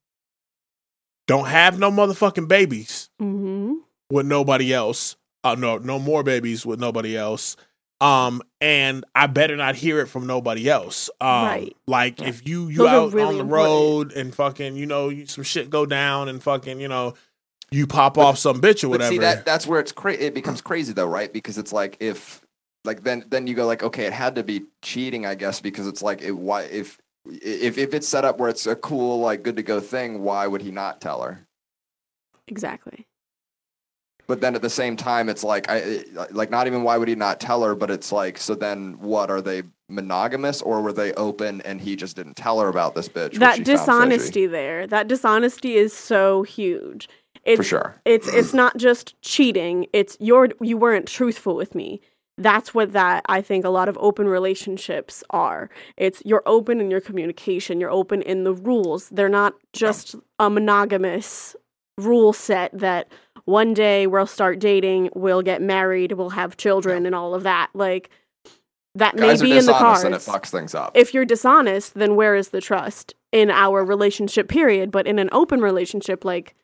Don't have no motherfucking babies mm-hmm. with nobody else. Uh, no, no more babies with nobody else. Um, and I better not hear it from nobody else. Um, Right. like Yeah. if you you Those out really on the important. road and fucking you know some shit go down and fucking you know you pop off some bitch or But whatever. see that that's where it's cra- it becomes crazy though, right? Because it's like if like then then you go like okay, it had to be cheating, I guess, because it's like it, why if if if it's set up where it's a cool like good to go thing, why would he not tell her? Exactly. But then at the same time, it's like I like not even why would he not tell her, but it's like so then what are they monogamous or were they open and he just didn't tell her about this bitch? that she found fishy? dishonesty there. That dishonesty is so huge. It's, for sure. It's it's not just cheating. It's you're you weren't truthful with me. That's what that I think a lot of open relationships are. It's you're open in your communication. You're open in the rules. They're not just a monogamous rule set that one day we'll start dating, we'll get married, we'll have children, and all of that. Like that Guys may be in the cards and it fucks things up. if you're dishonest, then where is the trust in our relationship period? But in an open relationship, like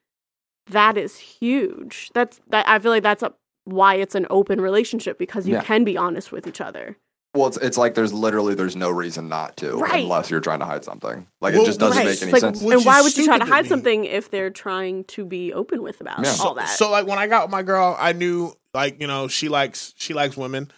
that is huge. That's that I feel like that's a, why it's an open relationship because you Yeah. can be honest with each other. Well, it's, it's like there's literally there's no reason not to Right. unless you're trying to hide something. Like Well, it just doesn't right. make any Like, sense. Which and why would you try to stupid to hide something if they're trying to be open with about Yeah. all so, that? so like when I got with my girl, I knew like you know she likes she likes women,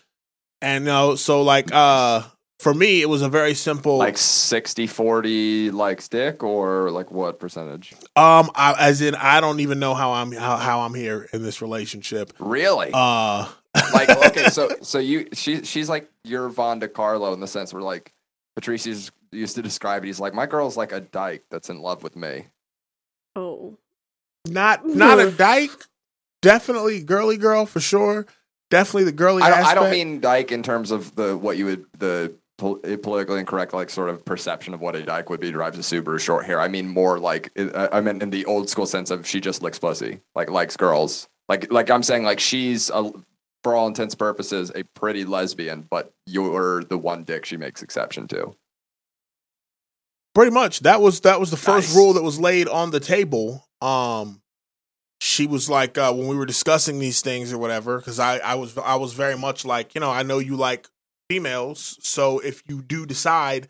and you know so like uh for me it was a very simple Like 60 40 like stick or like what percentage? um I, as in I don't even know how I'm how, how I'm here in this relationship. Really? Uh, like okay, so so you she she's like your Vondecarlo in the sense where like Patrice used used to describe it. He's like my girl's like a dyke that's in love with me. oh, not not a dyke, definitely girly girl for sure. Definitely the girly. I don't, I don't mean dyke in terms of the what you would the politically incorrect like sort of perception of what a dyke would be drives a Subaru short hair. I mean more like I I meant in the old school sense of she just licks pussy, like likes girls. Like like I'm saying like she's a, for all intents and purposes a pretty lesbian, but you're the one dick she makes exception to. Pretty much. That was that was the first Nice. rule that was laid on the table. Um she was like uh when we were discussing these things or whatever cuz I I was I was very much like, you know, I know you like females, so if you do decide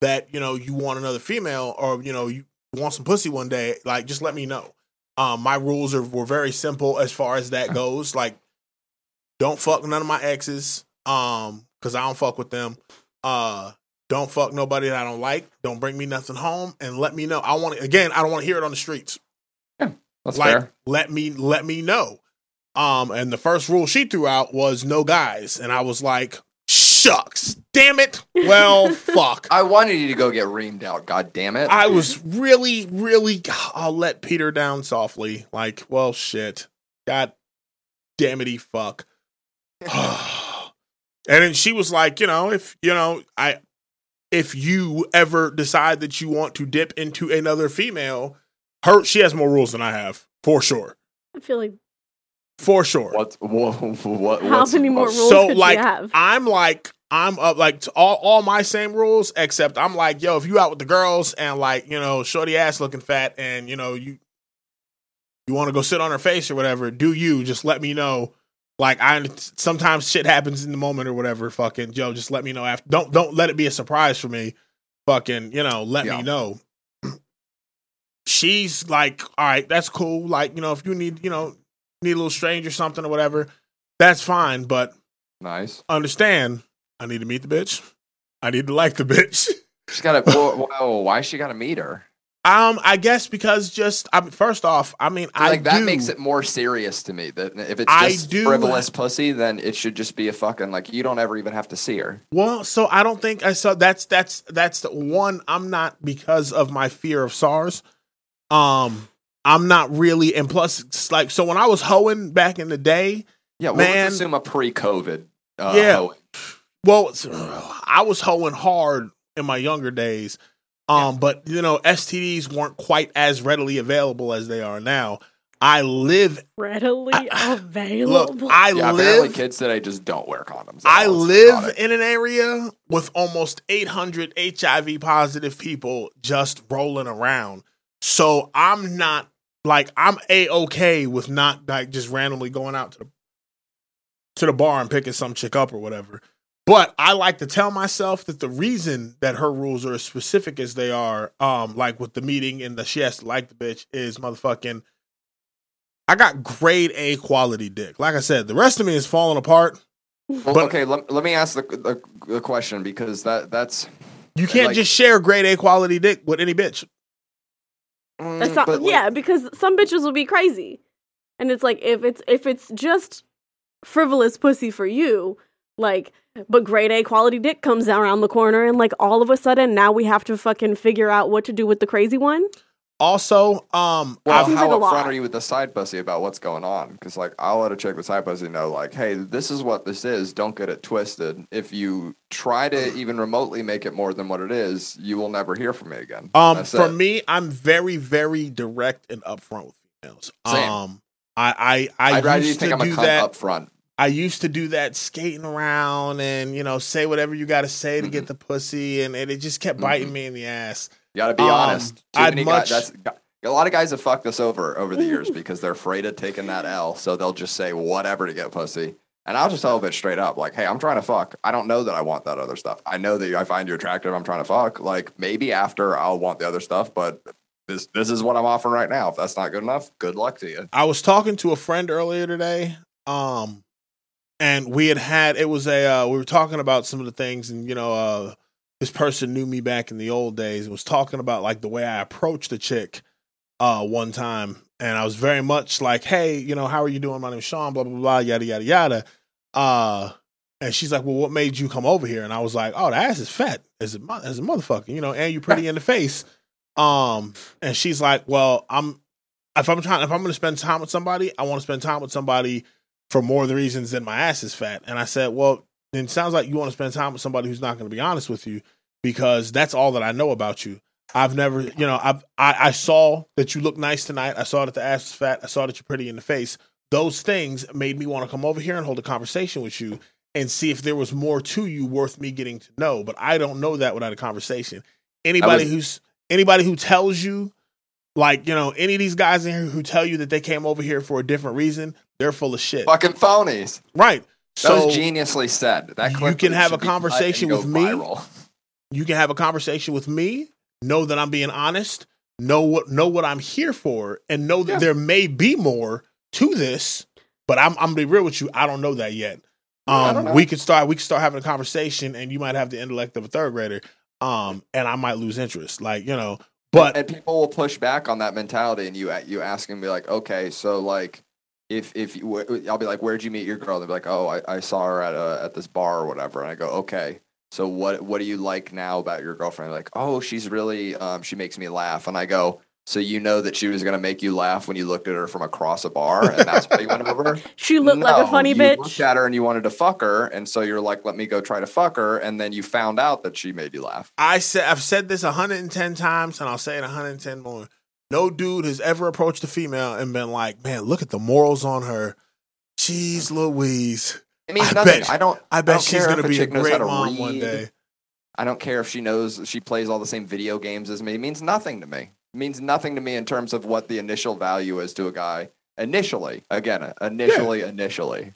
that, you know, you want another female or you know, you want some pussy one day, like just let me know. Um my rules are were very simple as far as that goes. Like don't fuck none of my exes um cuz I don't fuck with them. Uh don't fuck nobody that I don't like. Don't bring me nothing home, and let me know. I want to, again. I don't want to hear it on the streets. Yeah, That's like, fair. let me let me know. Um, and the first rule she threw out was no guys, and I was like, shucks, damn it. Well, fuck. I wanted you to go get reamed out. God damn it! I was really, really. I'll let Peter down softly. Like, well, shit. God damn it, he fuck. and then she was like, you know, if you know, I, if you ever decide that you want to dip into another female, her she has more rules than I have for sure, I feel like for sure. what? What? what how what's- many more rules so could like you have? I'm like I'm up like to all all my same rules except I'm like yo if you out with the girls and like you know shorty ass looking fat and you know you you want to go sit on her face or whatever do you just let me know like I sometimes shit happens in the moment or whatever fucking Joe, just let me know after don't don't let it be a surprise for me fucking you know let Yeah. me know she's like all right that's cool like you know if you need you know need a little strange or something or whatever that's fine but Nice. understand I need to meet the bitch. I need to like the bitch. She's got to. whoa, why she got to meet her? Um, I guess because just I mean, first off, I mean, I like that do, makes it more serious to me. That if it's I just do- frivolous pussy, then it should just be a fucking like you don't ever even have to see her. well. So I don't think I saw that's that's that's the one. I'm not because of my fear of SARS. Um, I'm not really, and plus, it's like so when I was hoeing back in the day, Yeah, well, Man. let's assume a pre-COVID. Uh, Yeah. hoeing. well, I was hoeing hard in my younger days. Um, but you know, STDs weren't quite as readily available as they are now. I live Readily I- available. look. I Yeah, apparently live kids today just don't wear condoms. I live in an area with almost 800 HIV positive people just rolling around. So I'm not like I'm a okay with not like just randomly going out to the to the bar and picking some chick up or whatever. But I like to tell myself that the reason that her rules are as specific as they are, um, like with the meeting and the she has to like the bitch, is motherfucking. I got grade A quality dick. Like I said, the rest of me is falling apart. Well, but- okay, let, let me ask the, the the question because that that's You can't Like- just share grade A quality dick with any bitch. mm, That's not, but, like, yeah, because some bitches will be crazy, and it's like if it's if it's just frivolous pussy for you, like, but grade A quality dick comes around the corner, and like all of a sudden now we have to fucking figure out what to do with the crazy one. Also, um, Well, I've, how like upfront are you with the side pussy about what's going on? Because like I'll let a chick with side pussy know, like, hey, this is what this is. Don't get it twisted. If you try to even remotely make it more than what it is, you will never hear from me again. um, That's for it. me, I'm very, very direct and upfront with females. Same. Um, I, I, I I'd rather you used think to I'm a do cunt that. up front. I used to do that skating around and you know say whatever you got to say to Mhm. get the pussy, and, and it just kept biting me in the ass. You gotta be Um, honest. I'd much- guys, that's, a lot of guys have fucked us over over the years because they're afraid of taking that L, so they'll just say whatever to get pussy. And I'll just tell a bitch straight up, like, hey, I'm trying to fuck. I don't know that I want that other stuff. I know that I find you attractive. I'm trying to fuck. Like maybe after I'll want the other stuff, but this this is what I'm offering right now. If that's not good enough, good luck to you. I was talking to a friend earlier today, um, and we had had it was a uh, we were talking about some of the things, and you know, uh, this person knew me back in the old days. and Was talking about like the way I approached a chick, uh, one time, and I was very much like, "Hey, you know, how are you doing? My name's Sean. Blah blah blah. Yada yada yada." Uh, and she's like, "Well, what made you come over here?" And I was like, "Oh, the ass is fat as a as a motherfucker, you know, and you pretty in the face." Um, and she's like, "Well, I'm if I'm trying if I'm to spend time with somebody, I want to spend time with somebody for more of the reasons than my ass is fat." And I said, "Well, then it sounds like you want to spend time with somebody who's not going to be honest with you because that's all that I know about you. I've never, you know, I've I, I saw that you look nice tonight. I saw that the ass is fat. I saw that you're pretty in the face. Those things made me want to come over here and hold a conversation with you and see if there was more to you worth me getting to know. But I don't know that without a conversation. Anybody was- who's anybody who tells you like, you know, any of these guys in here who tell you that they came over here for a different reason, they're full of shit. Fucking phonies. Right. That So was geniusly said. That you can have a conversation with me. viral. you can have a conversation with me, know that I'm being honest, know what know what I'm here for, and know that Yeah. there may be more to this, but I'm I'm gonna be real with you, I don't know that yet. Yeah, I don't Um we could start we could start having a conversation and you might have the intellect of a third grader. Um and I might lose interest. Like, you know, but and people will push back on that mentality, and you you ask and be like, okay, so like, if if you, I'll be like, "Where'd you meet your girl?" They'll be like, "Oh, I, I saw her at a, at this bar or whatever." And I go, "Okay." So what what do you like now about your girlfriend? They're like, "Oh, she's really um, she makes me laugh." And I go, "So you know that she was gonna make you laugh when you looked at her from across a bar, and that's why you went over?" She looked like a funny you bitch. Looked at her and you wanted to fuck her, and so you're like, "Let me go try to fuck her," and then you found out that she made you laugh. I said I've said this 110 times and I'll say it 110 more. No dude has ever approached a female and been like, "Man, look at the morals on her." Jeez Louise. It means I nothing. bet- I don't. I I bet don't she's going to be a chick knows how great to mom one day. I don't care if she knows she plays all the same video games as me. It means nothing to me. Means nothing to me in terms of what the initial value is to a guy. Initially, again, initially, initially.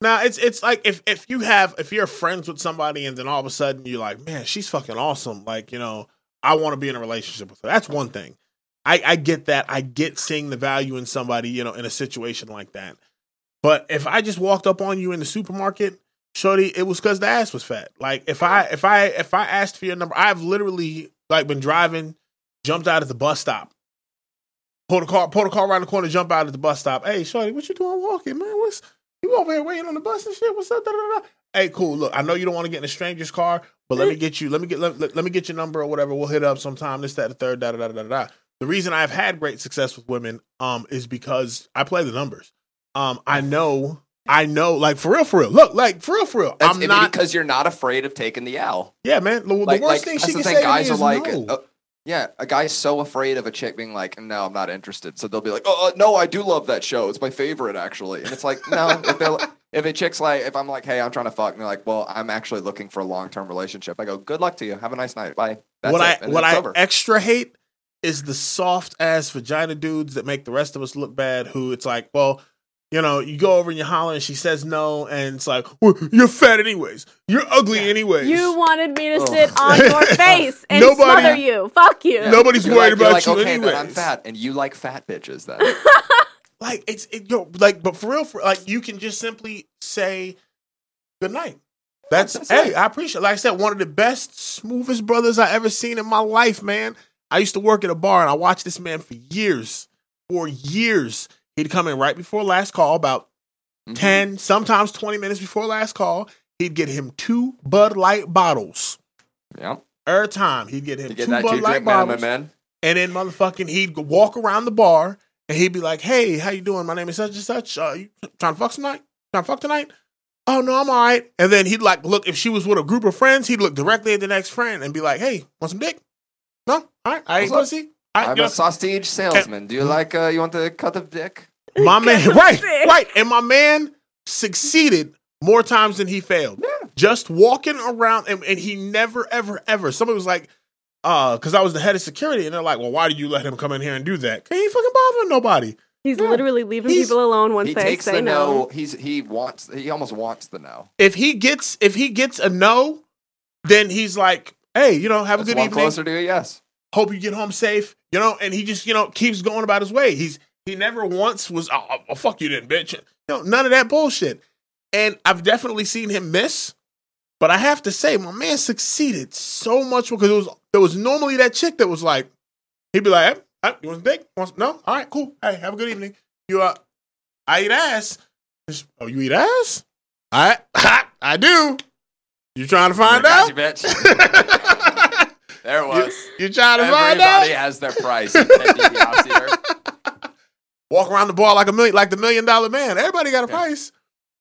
Now it's it's like if if you have if you're friends with somebody and then all of a sudden you're like, man, she's fucking awesome. Like you know, I want to be in a relationship with her. That's one thing. I I get that. I get seeing the value in somebody. You know, in a situation like that. But if I just walked up on you in the supermarket, shorty, it was because the ass was fat. Like if I if I if I asked for your number, I've literally like been driving, jumped out at the bus stop. Pull the car, pull the car around the corner, jump out at the bus stop. Hey, shorty, what you doing walking, man? What's you over here waiting on the bus and shit? What's up? Da, da, da. Hey, cool. Look, I know you don't want to get in a stranger's car, but let me get you. Let me get. Let, let, let me get your number or whatever. We'll hit up sometime. This, that, the third. Da da da da da. The reason I've had great success with women, um, is because I play the numbers. Um, I know, I know, like for real, for real. Look, like for real, for real. That's I'm not. because you're not afraid of taking the L. Yeah, man. The, the worst like, thing she the can thing. say to Guys me are is like, no. Yeah, a guy's so afraid of a chick being like, "No, I'm not interested." So they'll be like, "Oh, uh, no, I do love that show. It's my favorite, actually." And it's like, no, if they're if a chick's like, if I'm like, "Hey, I'm trying to fuck," and they're like, "Well, I'm actually looking for a long term relationship," I go, "Good luck to you. Have a nice night. Bye." That's what it. I And what I over. extra hate is the soft ass vagina dudes that make the rest of us look bad. Who it's like, well, you know, you go over and you holler and she says no, and it's like, well, you're fat anyways, you're ugly anyways. You wanted me to Ugh. sit oh. on your face and Nobody- smother you. Fuck you. Nobody's You're worried like, you're about like, you okay, then I'm fat, and you like fat bitches then. like it's it, yo, like, but for real, for like, you can just simply say good night. That's, That's hey, it. I appreciate. Like I said, one of the best, smoothest brothers I ever seen in my life, man. I used to work at a bar and I watched this man for years. For years, he'd come in right before last call, about Mhm. 10, sometimes 20 minutes before last call. He'd get him two Bud Light bottles. Yep. Every time he'd get him get two that Bud Light bottles. man. And then motherfucking he'd walk around the bar and he'd be like, Hey, how you doing? My name is such and such. Uh, you trying to fuck tonight? Trying to fuck tonight? Oh no, I'm all right. And then he'd like look if she was with a group of friends, he'd look directly at the next friend and be like, Hey, want some dick? No? All right, I ain't pussy. I, I'm a sausage salesman. Do you like? Uh, you want the cut of dick? my man, right, sick. right. And my man succeeded more times than he failed. Yeah. Just walking around, and, and he never, ever, ever. Somebody was like, uh, because I was the head of security, and they're like, well, why did you let him come in here and do that? 'Cause he ain't fucking bothering nobody. He's Yeah. literally leaving He's- people alone once he they takes say the no. no. He's he wants. He almost wants the no. If he gets, if he gets a no, then he's like, hey, you know, have That's a good one evening. closer to a yes. Hope you get home safe. You know, and he just, you know, keeps going about his way. He's he never once was, oh, oh fuck you, didn't bitch. You know, none of that bullshit. And I've definitely seen him miss. But I have to say, my man succeeded so much because it was there was normally that chick that was like, he'd be like, hey, hey, you want dick? No, all right, cool. Hey, have a good evening. You uh, I eat ass. Oh, you eat ass? I I do. You trying to find out? you, bitch. There it you, was. you trying to find Everybody has their price. Ted DiBiase there. Walk around the bar like a million, like the million dollar man. Everybody got a Yeah. price.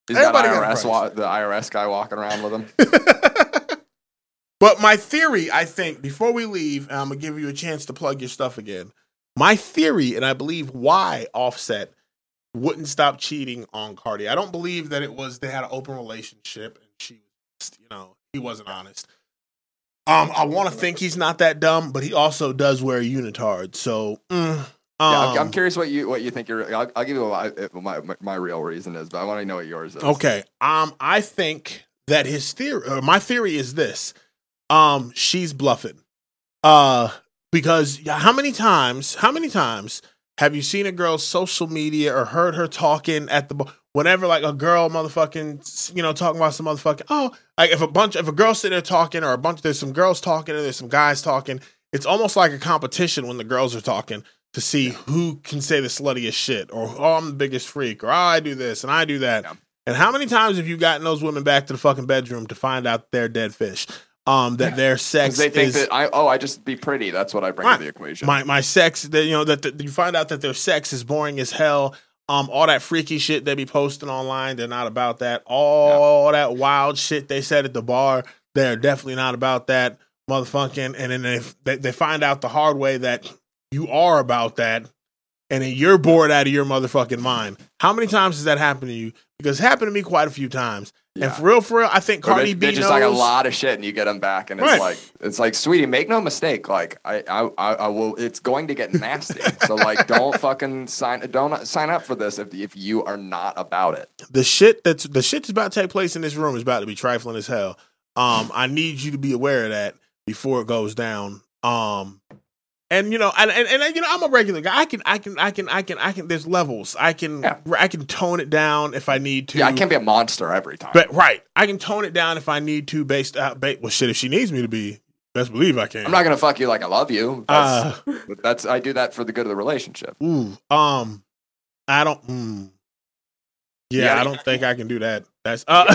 He's got Everybody got IRS, price. wa- the IRS guy walking around with him. but my theory, I think, before we leave, and I'm gonna give you a chance to plug your stuff again. My theory, and I believe why Offset wouldn't stop cheating on Cardi. I don't believe that it was they had an open relationship and she was, you know, he wasn't honest. Um, I want to think he's not that dumb, but he also does wear a unitard. So, mm, um, Yeah, I'm, I'm curious what you what you think. Your I'll, I'll give you what my, my my real reason is, but I want to know what yours is. Okay. Um, I think that his theory, or my theory, is this: um, she's bluffing. Uh, because how many times, how many times have you seen a girl's social media or heard her talking at the bar? Whenever like a girl motherfucking, you know, talking about some motherfucking, oh, like if a bunch, if a girl sitting there talking or a bunch, there's some girls talking and there's some guys talking. It's almost like a competition when the girls are talking to see who can say the sluttiest shit, or oh, I'm the biggest freak, or oh, I do this and I do that. Yeah. And how many times have you gotten those women back to the fucking bedroom to find out they're dead fish? Um, that their sex they think is that I oh I just be pretty. That's what I bring Right. to the equation. my my sex. That you know that that you find out that their sex is boring as hell. Um, all that freaky shit they be posting online, they're not about that. All that wild shit they said at the bar, they're definitely not about that motherfucking. And then they they, they find out the hard way that you are about that, and then you're bored out of your motherfucking mind. How many times has that happened to you? Because it's happened to me quite a few times. Yeah. And for real, for real, I think Or Cardi bitch- B bitch knows. is like a lot of shit, and you get them back, and it's Right. like it's like, sweetie, make no mistake, like I, I, I, I will. It's going to get nasty. so like, don't fucking sign, don't sign up for this if if you are not about it. the shit that's the shit that's about to take place in this room is about to be trifling as hell. Um, I need you to be aware of that before it goes down. Um, and you know, and, and and you know, I'm a regular guy. I can, I can, I can, I can, I can. There's levels. I can, Yeah. I can tone it down if I need to. Yeah, I can't be a monster every time. But right, I can tone it down if I need to, based out. Ba- well, shit, if she needs me to be, best believe I can. I'm not gonna fuck you like I love you. That's, Uh, that's I do that for the good of the relationship. ooh, um, I don't. Mm, yeah, Yeah. I don't think I can do that. That's uh.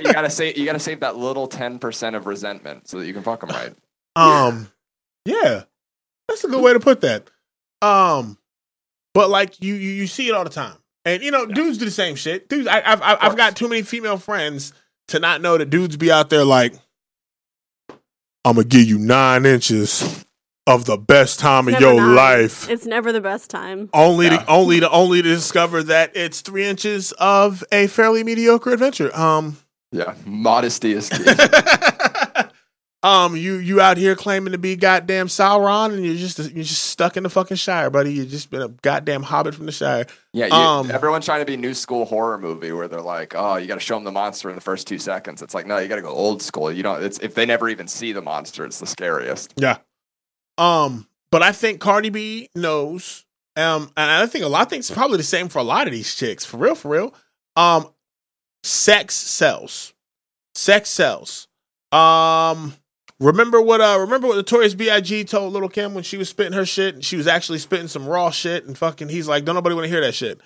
you, you gotta say you gotta save that little ten percent of resentment so that you can fuck them right. Um, yeah, that's a good way to put that. Um, but like you, you, you see it all the time, and you know, dudes do the same shit. Dudes, I, I've, I've, I've got too many female friends to not know that dudes be out there like, I'm gonna give you nine inches of the best time of Never your nine. life. It's never the best time. only Yeah. to only to only to discover that it's three inches of a fairly mediocre adventure. Um, Yeah, modesty is key. um, you you out here claiming to be goddamn Sauron, and you're just you're just stuck in the fucking Shire, buddy. You just been a goddamn hobbit from the Shire. Yeah, you, Um, everyone's trying to be new school horror movie where they're like, oh, you got to show them the monster in the first two seconds. It's like, no, you got to go old school. You know, it's if they never even see the monster, it's the scariest. Yeah. Um, but I think Cardi B knows. Um, and I think a lot of things probably the same for a lot of these chicks. For real, for real. Um, sex sells. Sex sells. Um, remember what? Uh, remember what Notorious B.I.G. told Little Kim when she was spitting her shit, and she was actually spitting some raw shit, and fucking, he's like, don't nobody want to hear that shit.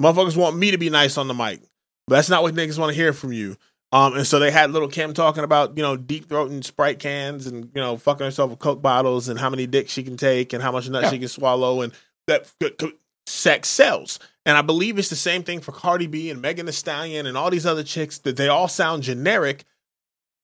Motherfuckers want me to be nice on the mic, but that's not what niggas want to hear from you. Um, and so they had little Kim talking about, you know, deep throating Sprite cans and, you know, fucking herself with Coke bottles and how many dicks she can take and how much nut Yeah. she can swallow. And that sex sells. And I believe it's the same thing for Cardi B and Megan Thee Stallion and all these other chicks that they all sound generic,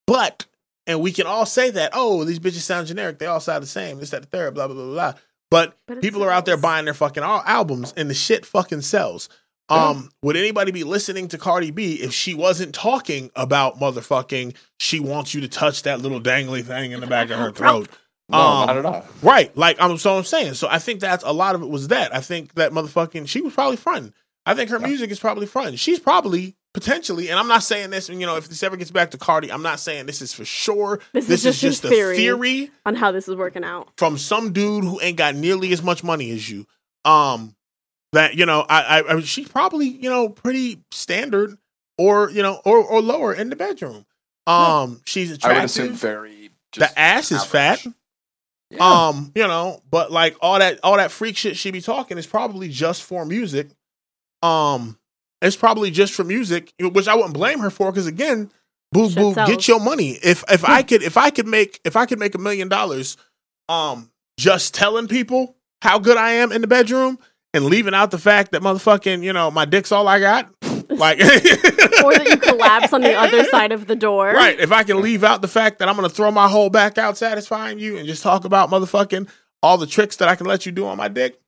but, and we can all say that, oh, these bitches sound generic. They all sound the same. This, that, the third, blah, blah, blah, blah. But, But people are out there buying their fucking al- albums and the shit fucking sells. Um, would anybody be listening to Cardi B if she wasn't talking about motherfucking? She wants you to touch that little dangly thing in the back of her throat, No, Um, not at all. right? Like I'm so I'm saying. So I think that's a lot of it was that. I think that motherfucking she was probably fronting. I think her music is probably fronting. She's probably potentially, and I'm not saying this. You know, if this ever gets back to Cardi, I'm not saying this is for sure. This is This, just is in just a theory. theory on how this is working out. from some dude who ain't got nearly as much money as you. Um, that you know, I, I, I she's probably you know pretty standard, or you know, or or lower in the bedroom. Um, she's I would assume very. Just The ass is fat. Yeah. Um, you know, but like all that all that freak shit she be talking is probably just for music. Um, it's probably just for music, which I wouldn't blame her for because again, boo Shit boo, sells. get your money. If if I could if I could make if I could make a million dollars, um, just telling people how good I am in the bedroom and leaving out the fact that motherfucking you know my dick's all I got, like Or that you collapse on the other side of the door. Right. If I can leave out the fact that I'm going to throw my whole back out satisfying you and just talk about motherfucking all the tricks that I can let you do on my dick,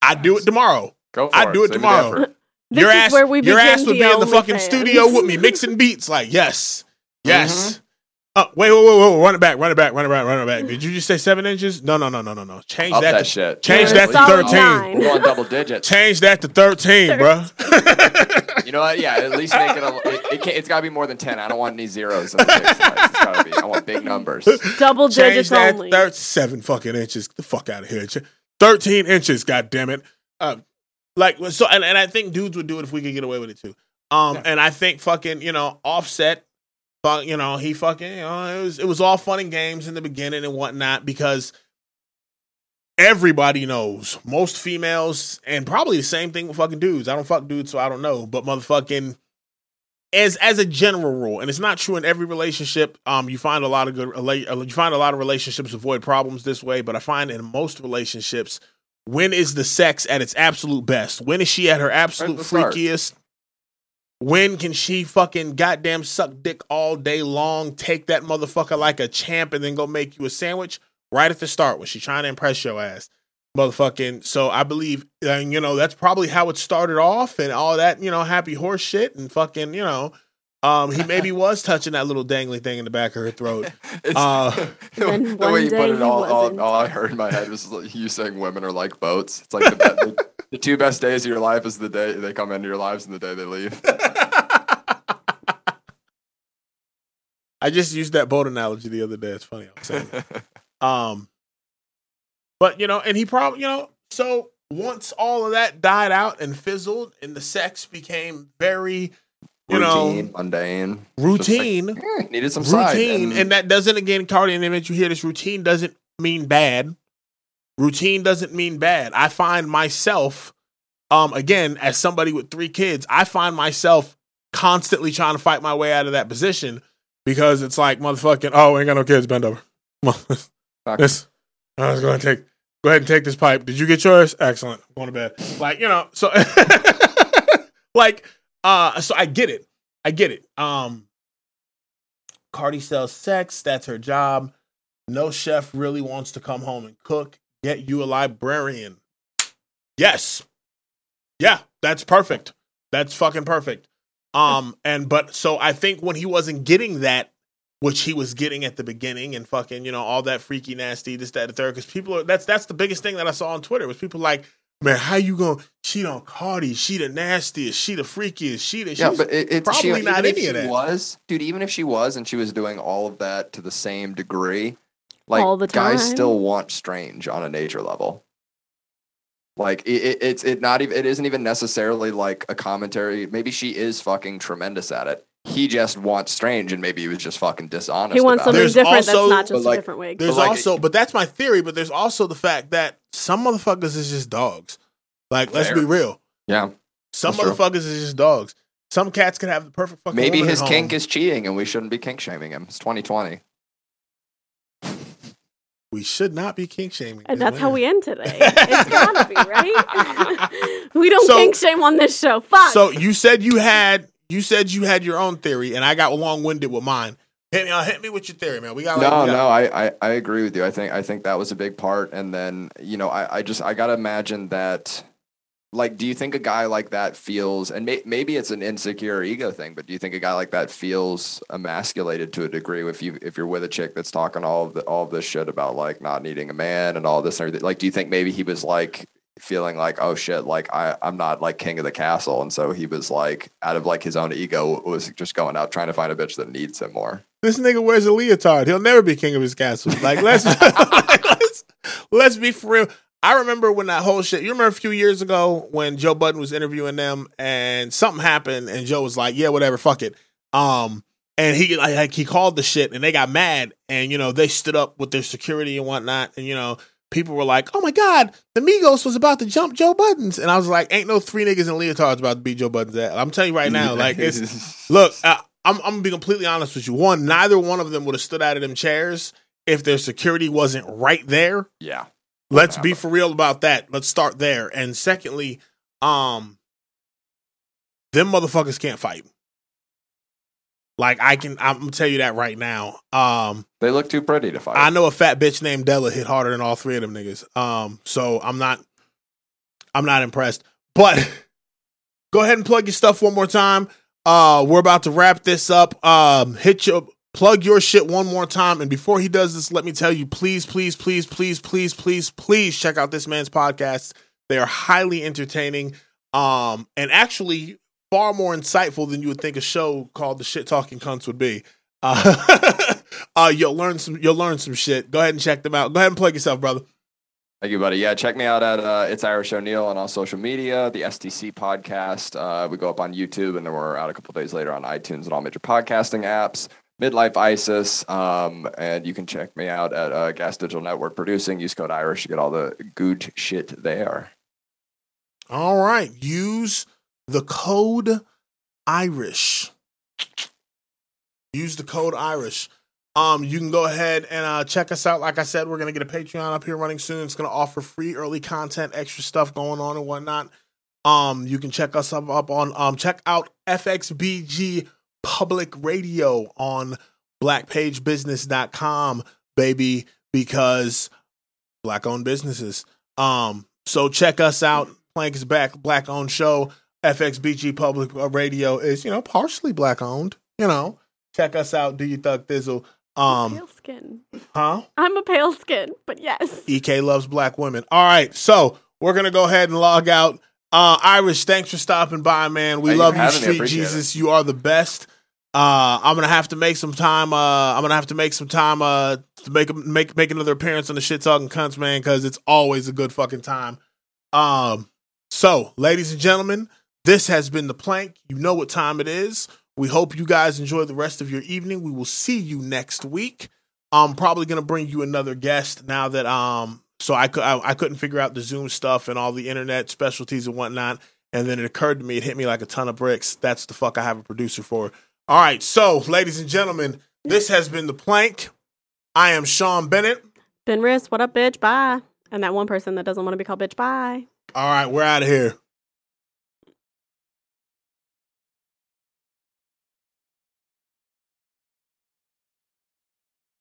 I do it tomorrow. Go for I do it Save tomorrow. Effort. This your is ass, where we your ass would be in the fucking OnlyFans. studio with me mixing beats. Like, yes, yes. Mm-hmm. Uh, wait, wait, wait, wait, run it back, run it back, run it back, run it back. Did you just say seven inches? No, no, no, no, no, no. Change Up that. that to, shit. change Yeah, that to 13. nine. We're going double digits. Change that to 13, bro. You know what? Yeah, at least make it. A, it, it can't, it's got to be more than ten. I don't want any zeros. In the. It's got to be. I want big numbers. Double Change digits that only. thir- seven fucking inches. Get the fuck out of here. Thirteen inches. God damn it. Uh, like so, and, and I think dudes would do it if we could get away with it too. Um, Yeah. and I think fucking you know Offset, fuck you know he fucking you know it was it was all fun and games in the beginning and whatnot because everybody knows most females and probably the same thing with fucking dudes. I don't fuck dudes, so I don't know. But motherfucking as as a general rule, and it's not true in every relationship. Um, you find a lot of good you find a lot of relationships avoid problems this way, but I find in most relationships, when is the sex at its absolute best? When is she at her absolute freakiest? When can she fucking goddamn suck dick all day long, take that motherfucker like a champ, and then go make you a sandwich? right at the start when she's trying to impress your ass. Motherfucking, so I believe, uh, you know, that's probably how it started off and all that, you know, happy horse shit and fucking, you know, um, he maybe was touching that little dangly thing in the back of her throat. Uh, the, the way you put it, all, all, all, I heard in my head was like you saying women are like boats. It's like the, the, the, two best days of your life is the day they come into your lives and the day they leave. I just used that boat analogy the other day. It's funny. I'm saying. Um, but you know, and he probably, you know, so once all of that died out and fizzled, and the sex became very, you routine, know, mundane, routine, like, eh, needed some routine, and, and, that doesn't again, Cardi, and image you hear this routine doesn't mean bad. Routine doesn't mean bad. I find myself, um, again, as somebody with three kids, I find myself constantly trying to fight my way out of that position because it's like motherfucking, oh, ain't got no kids, bend over. This, I was going to take. Go ahead and take this pipe. Did you get yours? Excellent. I'm going to bed. Like you know, so like, uh, so I get it. I get it. Um, Cardi sells sex. That's her job. No chef really wants to come home and cook. Get you a librarian. Yes. Yeah, that's perfect. That's fucking perfect. Um, and but so I think when he wasn't getting that which he was getting at the beginning and fucking, you know, all that freaky nasty, this, that, the third. Because people are that's that's the biggest thing that I saw on Twitter was people like, man, how you gonna cheat on Cardi? She the nastiest, she the freakiest, she the yeah, but it, it's probably she, not any of that. Was dude, even if she was and she was doing all of that to the same degree, like all the time. guys still want strange on a nature level. Like it, it's it not even it isn't even necessarily like a commentary. Maybe she is fucking tremendous at it he just wants strange and maybe he was just fucking dishonest. He wants something it. different also, that's not just like, a different wig. There's but also, but that's my theory. But there's also the fact that some motherfuckers is just dogs. Like, let's be real. Yeah, some motherfuckers true. is just dogs. Some cats can have the perfect fucking. Maybe his kink is cheating, and we shouldn't be kink shaming him. It's 2020. We should not be kink shaming. And that's how we end today. it's gotta be right. we don't so, kink shame on this show. Fuck. So you said you had you said you had your own theory, and I got long winded with mine. Hit me, uh, hit me with your theory, man. We got no, we got, no. I, I, I agree with you. I think I think that was a big part, and then you know, I, I just I gotta imagine that. Like, do you think a guy like that feels, and may, maybe it's an insecure ego thing, but do you think a guy like that feels emasculated to a degree if you if you're with a chick that's talking all of the all of this shit about like not needing a man and all this and everything? Like, do you think maybe he was like feeling like oh shit like I I'm not like king of the castle and so he was like out of like his own ego was just going out trying to find a bitch that needs him more. This nigga wears a leotard. He'll never be king of his castle. Like let's let's let's be for real. I remember when that whole shit. You remember a few years ago when Joe Budden was interviewing them and something happened and Joe was like, "Yeah, whatever, fuck it." Um, and he like he called the shit and they got mad and you know they stood up with their security and whatnot and you know people were like, "Oh my god, the Migos was about to jump Joe Budden," and I was like, "Ain't no three niggas in leotards about to beat Joe Budden." At I'm telling you right now, like it's look, I, I'm I'm gonna be completely honest with you. One, neither one of them would have stood out of them chairs if their security wasn't right there. Yeah, let's be for real about that. Let's start there. And secondly, um, them motherfuckers can't fight. Like I can, I'm gonna tell you that right now. Um, they look too pretty to fight. I know a fat bitch named Della hit harder than all three of them niggas. Um, so I'm not, I'm not impressed. But go ahead and plug your stuff one more time. Uh, we're about to wrap this up. Um, hit your plug your shit one more time. And before he does this, let me tell you, please, please, please, please, please, please, please check out this man's podcast. They are highly entertaining. Um, and actually far more insightful than you would think a show called the Shit Talking Cunts would be. Uh, uh, you'll learn some. You'll learn some shit. Go ahead and check them out. Go ahead and plug yourself, brother. Thank you, buddy. Yeah, check me out at uh, It's Irish O'Neill on all social media, the STC podcast. Uh, we go up on YouTube, and then we're out a couple days later on iTunes and all major podcasting apps. Midlife ISIS. Um, and you can check me out at uh, Gas Digital Network Producing. Use code Irish to get all the good shit there. All right. Use the code Irish. Use the code Irish. Um, you can go ahead and uh, check us out. Like I said, we're gonna get a Patreon up here running soon. It's gonna offer free early content, extra stuff going on and whatnot. Um, you can check us up, up on um check out FXBG Public Radio on blackpagebusiness.com, baby, because black owned businesses. Um, so check us out. Plank is back, black owned show. FXBG Public Radio is, you know, partially black owned. You know, check us out. Do you thug thizzle? Um, pale skin. huh? I'm a pale skin, but yes. EK loves black women. All right, so we're gonna go ahead and log out. Uh, Irish, thanks for stopping by, man. We Thank love you, having. Street Appreciate Jesus. You are the best. Uh, I'm gonna have to make some time. Uh, I'm gonna have to make some time. Uh, to make make make another appearance on the shit talking cunts, man, because it's always a good fucking time. Um, so, ladies and gentlemen, this has been the plank. You know what time it is. We hope you guys enjoy the rest of your evening. We will see you next week. I'm probably gonna bring you another guest now that um so I could I, I couldn't figure out the Zoom stuff and all the internet specialties and whatnot. And then it occurred to me, it hit me like a ton of bricks. That's the fuck I have a producer for. All right, so ladies and gentlemen, this has been the plank. I am Sean Bennett. Ben Riss, what up, bitch? Bye. And that one person that doesn't want to be called bitch, bye. All right, we're out of here.